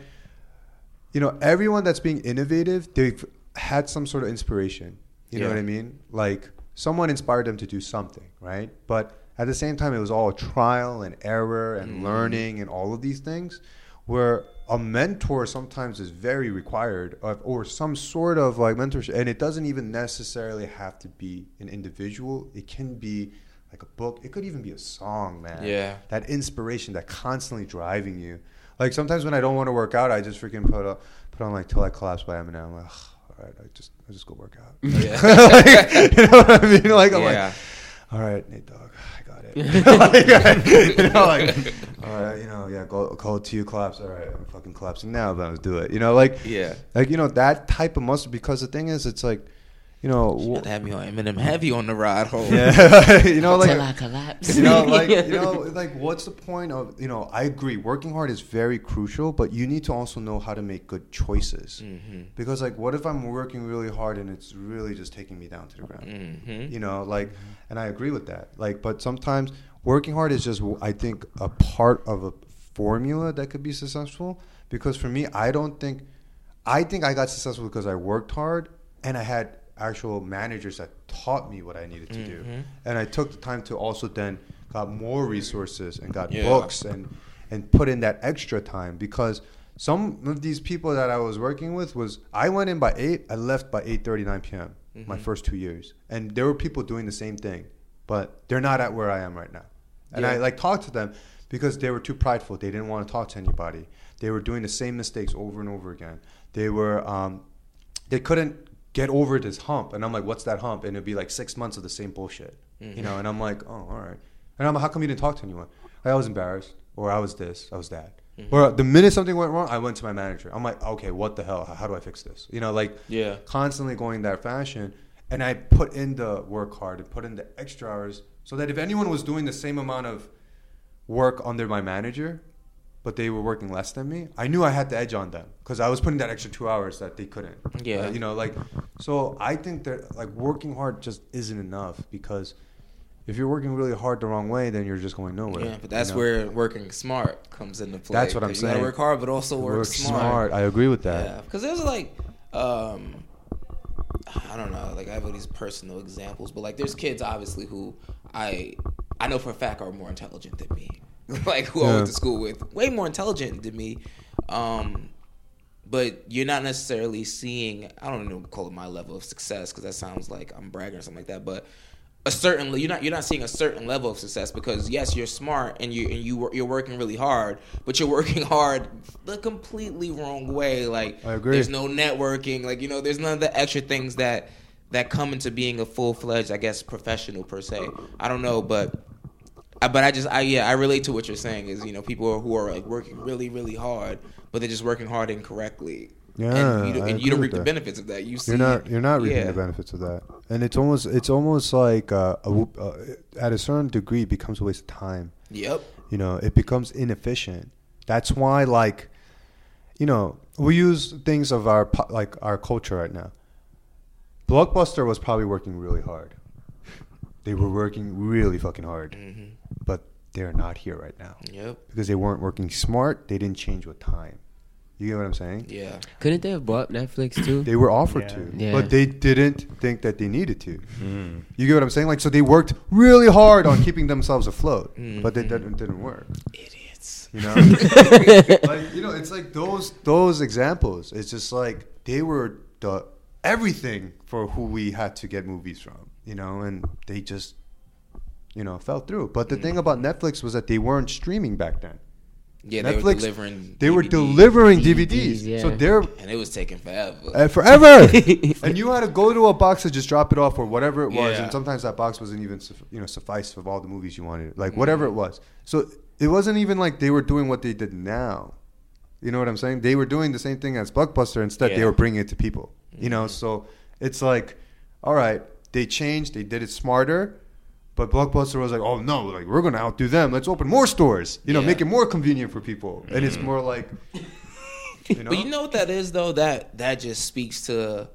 you know, everyone that's being innovative, they've had some sort of inspiration. You know what I mean? Like someone inspired them to do something, right? But at the same time, it was all a trial and error and Mm-hmm. learning and all of these things. Where a mentor sometimes is very required, of, or some sort of like mentorship, and it doesn't even necessarily have to be an individual. It can be like a book. It could even be a song, man. Yeah. That inspiration, that constantly driving you. Like sometimes when I don't want to work out, I just freaking put a, put on like "Till I Collapse" by Eminem. I'm like, all right, I just I just go work out. Like, you know what I mean? Like I'm Yeah. like, all right, Nate Dogg, I got it. Like, you know, like, all right, you know, yeah, go go to you collapse. All right, I'm fucking collapsing now, but let's do it. You know, like Yeah. like you know that type of muscle. Because the thing is, it's like, you know, You have to have me on Eminem heavy on the ride home. yeah, you know, like Till I collapse. you know, like you know, like what's the point of you know? I agree, working hard is very crucial, but you need to also know how to make good choices. Mm-hmm. Because like, what if I'm working really hard and it's really just taking me down to the ground? Mm-hmm. You know, like, and I agree with that. Like, but sometimes working hard is just, I think, a part of a formula that could be successful. Because for me, I don't think, I think I got successful because I worked hard and I had actual managers that taught me what I needed to do, and I took the time to also then got more resources and got Yeah. books and and put in that extra time because some of these people that I was working with was I went in by eight, I left by eight thirty nine p.m. My first two years, and there were people doing the same thing, but they're not at where I am right now. And I like talked to them because they were too prideful. They didn't want to talk to anybody. They were doing the same mistakes over and over again. They were um, they couldn't get over this hump, and I'm like, what's that hump? And it'd be like six months of the same bullshit, you mm-hmm. know. And I'm like, oh, all right. And I'm like, how come you didn't talk to anyone? Like, I was embarrassed, or I was this, I was that. Mm-hmm. Or the minute something went wrong, I went to my manager. I'm like, okay, what the hell? How, how do I fix this? You know, like Yeah. constantly going that fashion. And I put in the work hard and put in the extra hours so that if anyone was doing the same amount of work under my manager, but they were working less than me, I knew I had the edge on them because I was putting that extra two hours that they couldn't. Yeah. Uh, you know, like, so I think that like working hard just isn't enough because if you're working really hard the wrong way, then you're just going nowhere. Yeah, but that's you know? where working smart comes into play. That's what I'm You gotta work hard, but also work, work smart. smart. I agree with that. Yeah, because there's like, um, I don't know, like I have all these personal examples, but like there's kids obviously who I I know for a fact are more intelligent than me, like who I went to school with, way more intelligent than me. Um, but you're not necessarily seeing. I don't know call it my level of success because that sounds like I'm bragging or something like that, but. A certain you're not you're not seeing a certain level of success because yes you're smart and you and you you're working really hard but you're working hard the completely wrong way like I agree. there's no networking like you know there's none of the extra things that that come into being a full-fledged i guess professional per se i don't know but But I just, I yeah, I relate to what you're saying. Is you know people who are like working really, really hard, but they're just working hard incorrectly. Yeah, and you don't, and you don't reap the benefits of that. You see, You're not you're not reaping yeah. the benefits of that, and it's almost it's almost like uh, a, uh, at a certain degree it becomes a waste of time. Yep. You know, it becomes inefficient. That's why, like, you know, we use things of our like our culture right now. Blockbuster was probably working really hard. They were working really fucking hard, but they're not here right now Yep. because they weren't working smart. They didn't change with time. You get what I'm saying? Yeah. Couldn't they have bought Netflix too? They were offered Yeah. to, Yeah. but they didn't think that they needed to. Hmm. You get what I'm saying? Like, so they worked really hard on keeping themselves afloat, hmm. but it didn't, didn't work. Idiots. You know, like you know, it's like those those examples. It's just like they were the everything for who we had to get movies from. You know, and they just you know fell through. But the thing about Netflix was that they weren't streaming back then. Yeah, they were delivering. They were DVDs, delivering DVDs, DVDs, yeah. so they're and it was taking forever. uh, forever. and you had to go to a box to just drop it off or whatever it was. Yeah. And sometimes that box wasn't even suf- you know suffice for all the movies you wanted, like Mm-hmm. whatever it was. So it wasn't even like they were doing what they did now. You know what I'm saying? They were doing the same thing as Blockbuster. Instead, they were bringing it to people. You know, so it's like, all right, they changed. They did it smarter. But Blockbuster was like, oh no, like we're gonna outdo them. Let's open more stores. You know, Yeah. make it more convenient for people. And it's more like, you know, But you know what that is though? That that just speaks to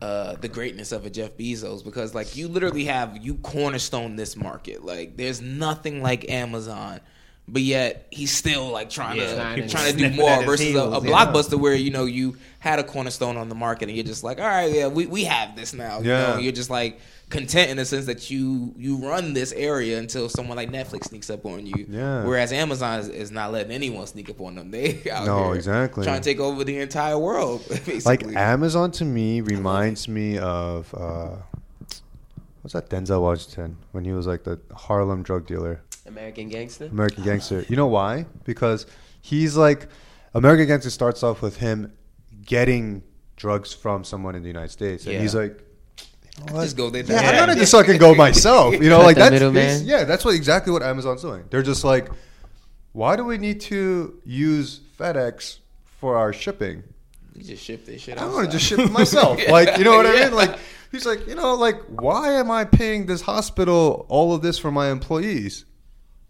uh, the greatness of a Jeff Bezos because like you literally have you cornerstone this market. Like there's nothing like Amazon. But yet he's still like trying Yeah. to Trying to trying to do more versus a, heels, a yeah. blockbuster where you know you had a cornerstone on the market and you're just like, all right, yeah, we, we have this now. You Yeah. know, you're just like content in the sense that you you run this area until someone like Netflix sneaks up on you. Yeah. Whereas Amazon is, is not letting anyone sneak up on them. They out No, here exactly. trying to take over the entire world. Basically. like Amazon to me reminds me of uh, what's that Denzel Washington when he was like the Harlem drug dealer, American Gangster. American Gangster. You know why? Because he's like American Gangster starts off with him getting drugs from someone in the United States, and Yeah. he's like. You know what? Just go there. Yeah, Yeah. I'm gonna just fucking go myself. You know, like the that's middleman. yeah, that's what exactly what Amazon's doing. They're just like, why do we need to use FedEx for our shipping? You just ship this shit. I want to just ship it myself. Like, you know what I mean? Like, he's like, you know, like, why am I paying this hospital all of this for my employees?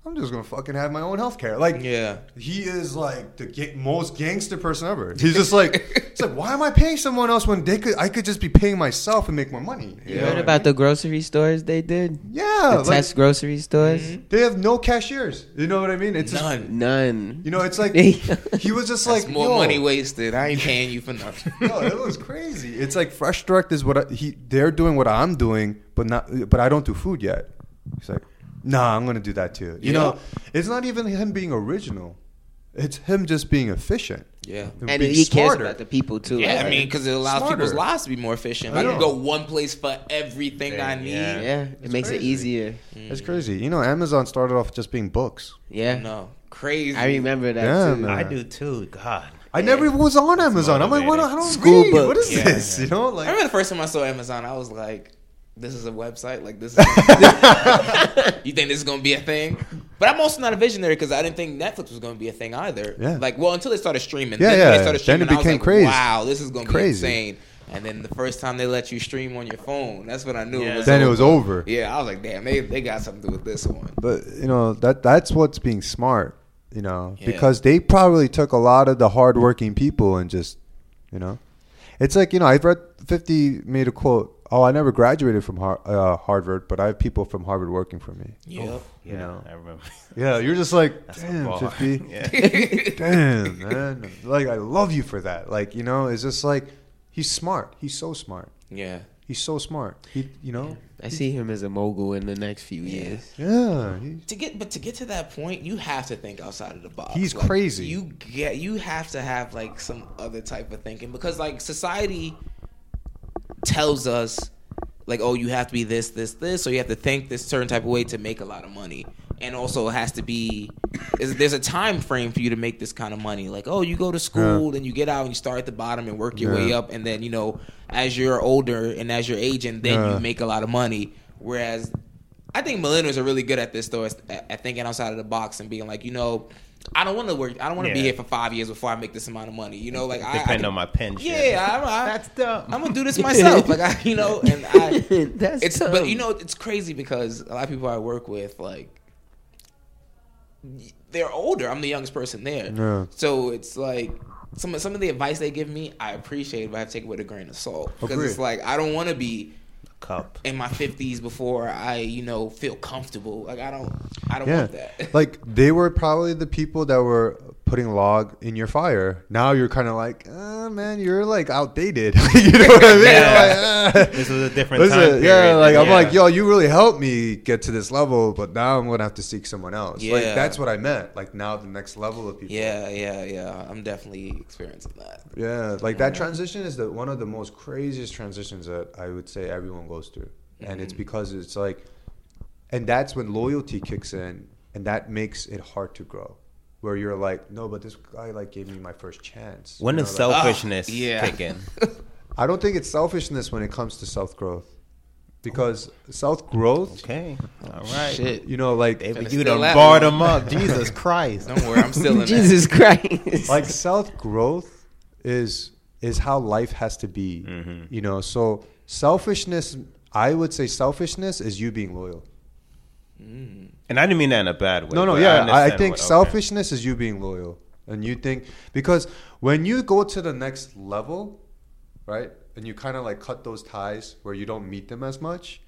I'm just gonna fucking have my own healthcare. Like, Yeah. he is like the ga- most gangster person ever. He's just like, it's like, why am I paying someone else when they could? I could just be paying myself and make more money. You heard about the grocery stores they did? Yeah, The like, test grocery stores? Mm-hmm. they have no cashiers. You know what I mean? It's just, None. None. you know, it's like he was just That's like more yo. money wasted. I ain't paying you for nothing. no, it was crazy. It's like Fresh Direct is what I, he they're doing what I'm doing, but not but I don't do food yet. He's like, nah, I'm gonna do that too. You know, it's not even him being original. It's him just being efficient. Yeah. and being he cares about the people too. Yeah, right? I mean, because it allows Smarter. people's lives to be more efficient. I I can go one place for everything I need. Yeah. yeah, it makes it crazy. easier. It's crazy. You know, Amazon started off just being books. Yeah, No, crazy. I remember that Yeah, too. man. I do too. God. I never even was on Amazon. I'm like, what? I don't School read. What books. is Yeah. this? You know, like I like remember the first time I saw Amazon, I was like, "This is a website. Like this. Is you think this is gonna be a thing?" But I'm also not a visionary because I didn't think Netflix was gonna be a thing either. Yeah. Like, well, until they started streaming. Yeah, then yeah. They started Then streaming. it I was became like, crazy. Wow, this is gonna Crazy. be insane. And then the first time they let you stream on your phone, that's when I knew Yeah. it was. then it over. was over. Yeah, I was like, damn, they they got something to do with this one. But you know that that's what's being smart. You know, Yeah. because they probably took a lot of the hardworking people and just, you know, it's like you know I've read Fifty made a quote. Oh, I never graduated from Har- uh, Harvard, but I have people from Harvard working for me. Yep. Yeah, You know. I remember. Yeah, you're just like, That's damn. Fifty, Yeah. damn, man. Like I love you for that. Like you know, it's just like he's smart. He's so smart. Yeah. He's so smart. He, you know, I see him as a mogul in the next few years. yeah. He, to get but to get to that point you have to think outside of the box He's Like, crazy. you get you have to have like some other type of thinking because like society tells us like oh you have to be this this this so you have to think this certain type of way to make a lot of money. And also it has to be there's a time frame for you to make this kind of money. Like oh you go to school and you get out and you start at the bottom and work your way up. And then you know as you're older and as you're aging then Yeah. you make a lot of money. Whereas I think millennials are really good at this though, at, at thinking outside of the box and being like, you know, I don't want to work. I don't want to be here for five years before I make this amount of money. You know, like I, I Depend can- on my pension. Yeah, I, I, That's dumb. I'm gonna do this myself. like I, you know, and I. That's it's dumb. but you know it's crazy because a lot of people I work with like they're older. I'm the youngest person there, Yeah. so it's like. Some of, some of the advice they give me, I appreciate, but I have to take it with a grain of salt because Agreed. it's like I don't want to be Cup. in my fifties before I, you know, feel comfortable. Like I don't, I don't Yeah. want that. like they were probably the people that were putting log in your fire. Now you're kind of like, uh, man, you're like outdated. you know what I mean? Yeah. Like, ah. This was a different time yeah, period. like I'm Yeah. like, yo, you really helped me get to this level, but now I'm gonna have to seek someone else. Like Yeah. that's what I meant. Like now the next level of people. Yeah, yeah, yeah. I'm definitely experiencing that. Yeah, like that transition is the one of the most craziest transitions that I would say everyone goes through, and it's because it's like, and that's when loyalty kicks in, and that makes it hard to grow, where you're like, no, but this guy like gave me my first chance. When You does know, like- selfishness yeah. kick in? I don't think it's selfishness when it comes to self growth, because self growth, Okay. All right. Shit. you know, like David, you steal done that barred one. him up. Jesus Christ. Don't worry, I'm still in Jesus Christ. like self growth is is how life has to be Mm-hmm. you know so selfishness i would say selfishness is you being loyal And I didn't mean that in a bad way. no no but yeah i, understand think what- okay. selfishness is you being loyal and you think because when you go to the next level right and you kind of like cut those ties where you don't meet them as much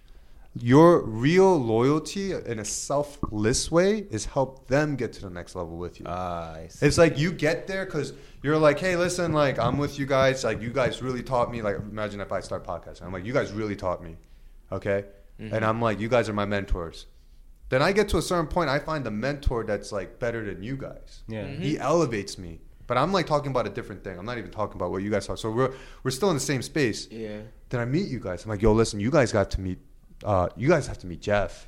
your real loyalty in a selfless way is help them get to the next level with you Ah, I see. It's like you get there because you're like, hey, listen, like I'm with you guys. Like you guys really taught me. Like imagine if I start podcasting, I'm like, you guys really taught me, okay? And I'm like, you guys are my mentors. Then I get to a certain point, I find a mentor that's like better than you guys. Yeah. he elevates me. But I'm like talking about a different thing. I'm not even talking about what you guys talk. So we're we're still in the same space. Yeah. Then I meet you guys. I'm like, yo, listen, you guys got to meet. Uh, you guys have to meet Jeff.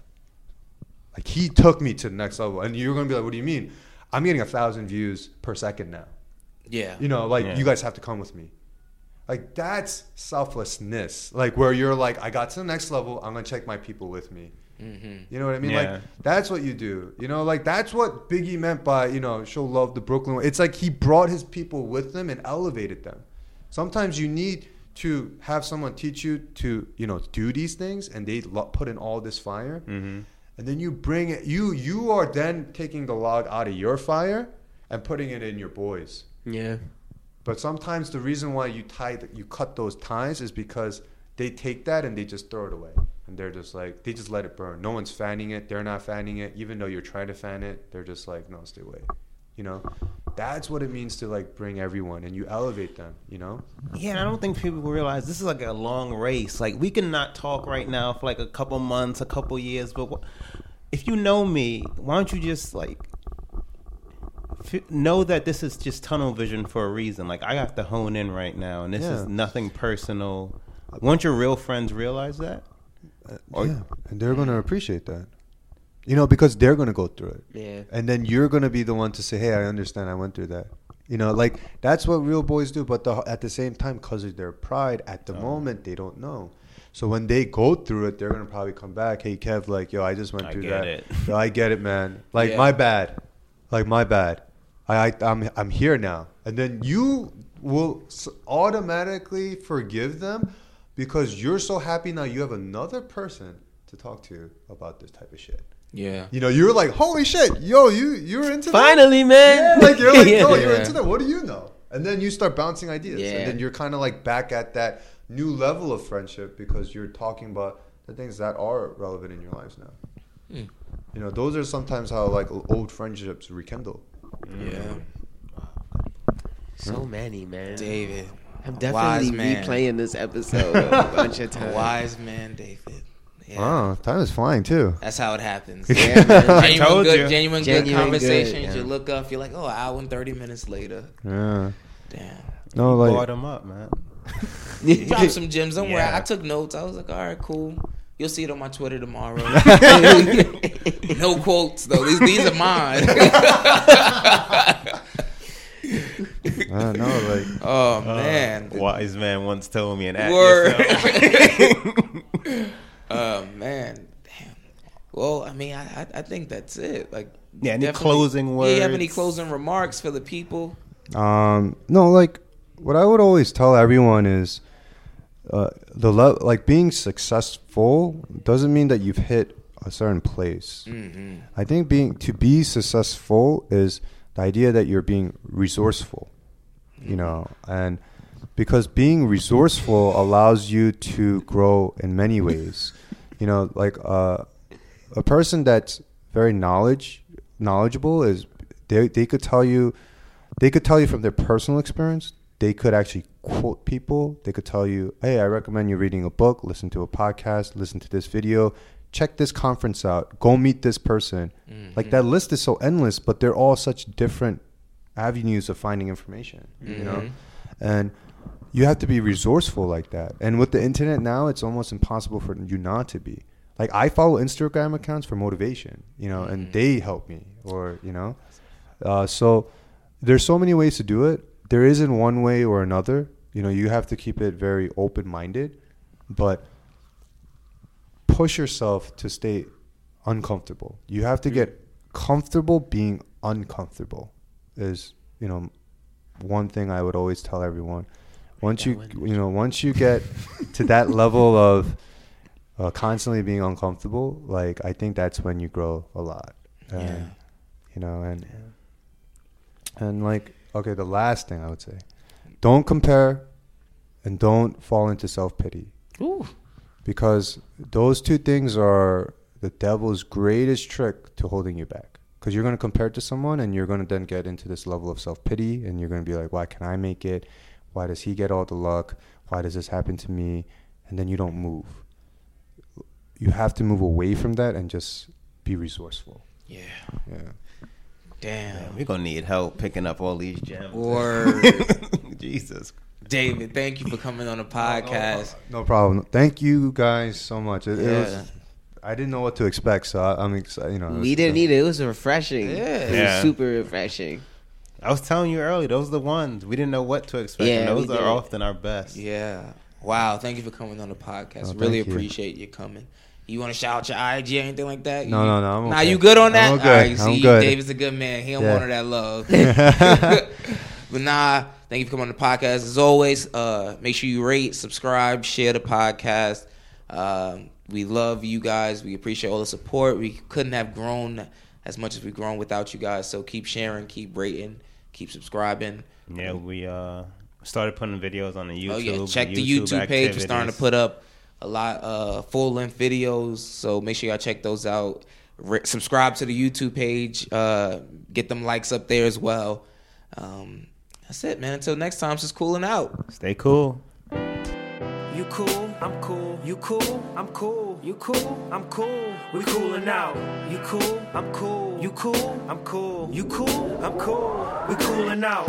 Like he took me to the next level, and you're gonna be like, "What do you mean?" I'm getting a thousand views per second now. Yeah. You know, like Yeah. you guys have to come with me. Like that's selflessness. Like where you're like, I got to the next level. I'm gonna take my people with me. Mm-hmm. You know what I mean? Yeah. Like that's what you do. You know, like that's what Biggie meant by you know show love the Brooklyn. It's like he brought his people with him and elevated them. Sometimes you need to have someone teach you to you know do these things, and they lo- put in all this fire, mm-hmm. and then you bring it. You you are then taking the log out of your fire and putting it in your boys. yeah. But sometimes the reason why you tie, you cut those ties is because they take that and they just throw it away, and they're just like they just let it burn. No one's fanning it. They're not fanning it, even though you're trying to fan it. They're just like, no, stay away. You know, that's what it means to like bring everyone and you elevate them. You know, Yeah, I don't think people realize this is like a long race. Like we can not talk right now for like a couple months, a couple years, but wh- if you know me, why don't you just like know that this is just tunnel vision for a reason? Like I have to hone in right now, and this Yeah. is nothing personal. Won't your real friends realize that? Or- yeah, and they're gonna appreciate that. You know, because they're gonna go through it. Yeah. and then you're gonna be the one to say, "Hey, I understand. I went through that." You know, like that's what real boys do. But the, at the same time, because of their pride, at the oh. moment they don't know. So when they go through it, they're gonna probably come back. Hey, Kev, like, yo, I just went I through that. it. Yo, I get it, man. Like, Yeah. my bad. Like, my bad. I, I I'm I'm here now. And then you will automatically forgive them because you're so happy now. You have another person to talk to about this type of shit. Yeah. You know, you're like, holy shit, yo, you you're into that? Finally, man. Yeah, like you're like, yo, you're into that. What do you know? And then you start bouncing ideas, Yeah. and then you're kind of like back at that new level of friendship because you're talking about the things that are relevant in your lives now. Hmm. You know, those are sometimes how like old friendships rekindle. Yeah. So many, man. David. I'm definitely wise man. replaying this episode a bunch of times. wise man, David. Yeah. Oh, time is flying too. That's how it happens. Yeah, man. genuine told good, you. genuine, Genuine good good, conversations. yeah. You look up, you're like, oh, an hour and thirty minutes later. Yeah. Damn. No, Board like them up, man. You dropped some gems. Don't. Yeah. I took notes. I was like, all right, cool. You'll see it on my Twitter tomorrow. no quotes though. These these are mine. I don't know, like oh man. Wise man once told me an act Word. Oh man. Damn. Well, I mean, I, I, I think that's it. Like, Yeah, any definitely- closing Yeah, you have any closing remarks for the people? Um, no, like what I would always tell everyone is, uh, the le- like being successful doesn't mean that you've hit a certain place. Mhm. I think being to be successful is the idea that you're being resourceful, you know, and because being resourceful allows you to grow in many ways. You know, like uh, a person that's very knowledge knowledgeable is they they could tell you they could tell you from their personal experience. They could actually quote people. They could tell you, "Hey, I recommend you reading a book, listen to a podcast, listen to this video, check this conference out, go meet this person." Like that list is so endless, but they're all such different avenues of finding information, you mm-hmm. know? And you have to be resourceful like that. And with the internet now, it's almost impossible for you not to be. Like I follow Instagram accounts for motivation, you know, and mm-hmm. they help me, or you know, uh, so there's so many ways to do it. There isn't one way or another. You know, you have to keep it very open minded, but push yourself to stay uncomfortable. You have to mm-hmm. get comfortable being uncomfortable. Is you know one thing I would always tell everyone. Once you you know once you get to that level of uh, constantly being uncomfortable, like I think that's when you grow a lot. And, Yeah. You know, and and like okay, the last thing I would say, don't compare, and don't fall into self pity. Ooh. Because those two things are the devil's greatest trick to holding you back. Because you're going to compare it to someone, and you're going to then get into this level of self pity, and you're going to be like, "Why can I make it? Why does he get all the luck? Why does this happen to me?" And then you don't move. You have to move away from that and just be resourceful. Yeah. Yeah. Damn. We're gonna need help picking up all these gems. or Jesus. David, thank you for coming on the podcast. No problem. Thank you guys so much. It, it Yeah. was, I didn't know what to expect, so I, I'm excited. You know, We was- didn't need it. It was refreshing. Yeah. It was Yeah. super refreshing. I was telling you earlier, those are the ones we didn't know what to expect. Yeah, and those are often our best. Yeah. Wow. Thank you for coming on the podcast. Oh, really you. appreciate you coming. You want to shout out your IG or anything like that? No, You- no, no, I'm Nah, okay. you good on that? I'm good. All right, I'm see, good. David's a good man. He don't Yeah. want that love. but nah, thank you for coming on the podcast. As always, uh, make sure you rate, subscribe, share the podcast. Um, we love you guys. We appreciate all the support. We couldn't have grown as much as we've grown without you guys. So keep sharing, keep rating, keep subscribing. Yeah, we uh started putting videos on the YouTube. Oh yeah, check the YouTube page. We're starting to put up a lot uh full length videos, so make sure y'all check those out. Re- subscribe to the YouTube page. Uh, get them likes up there as well. Um, that's it, man. Until next time, it's just cooling out. Stay cool. You cool, I'm cool. You cool, I'm cool. You cool, I'm cool. We coolin' out. You cool, I'm cool. You cool, I'm cool. You cool, I'm cool. We coolin' out.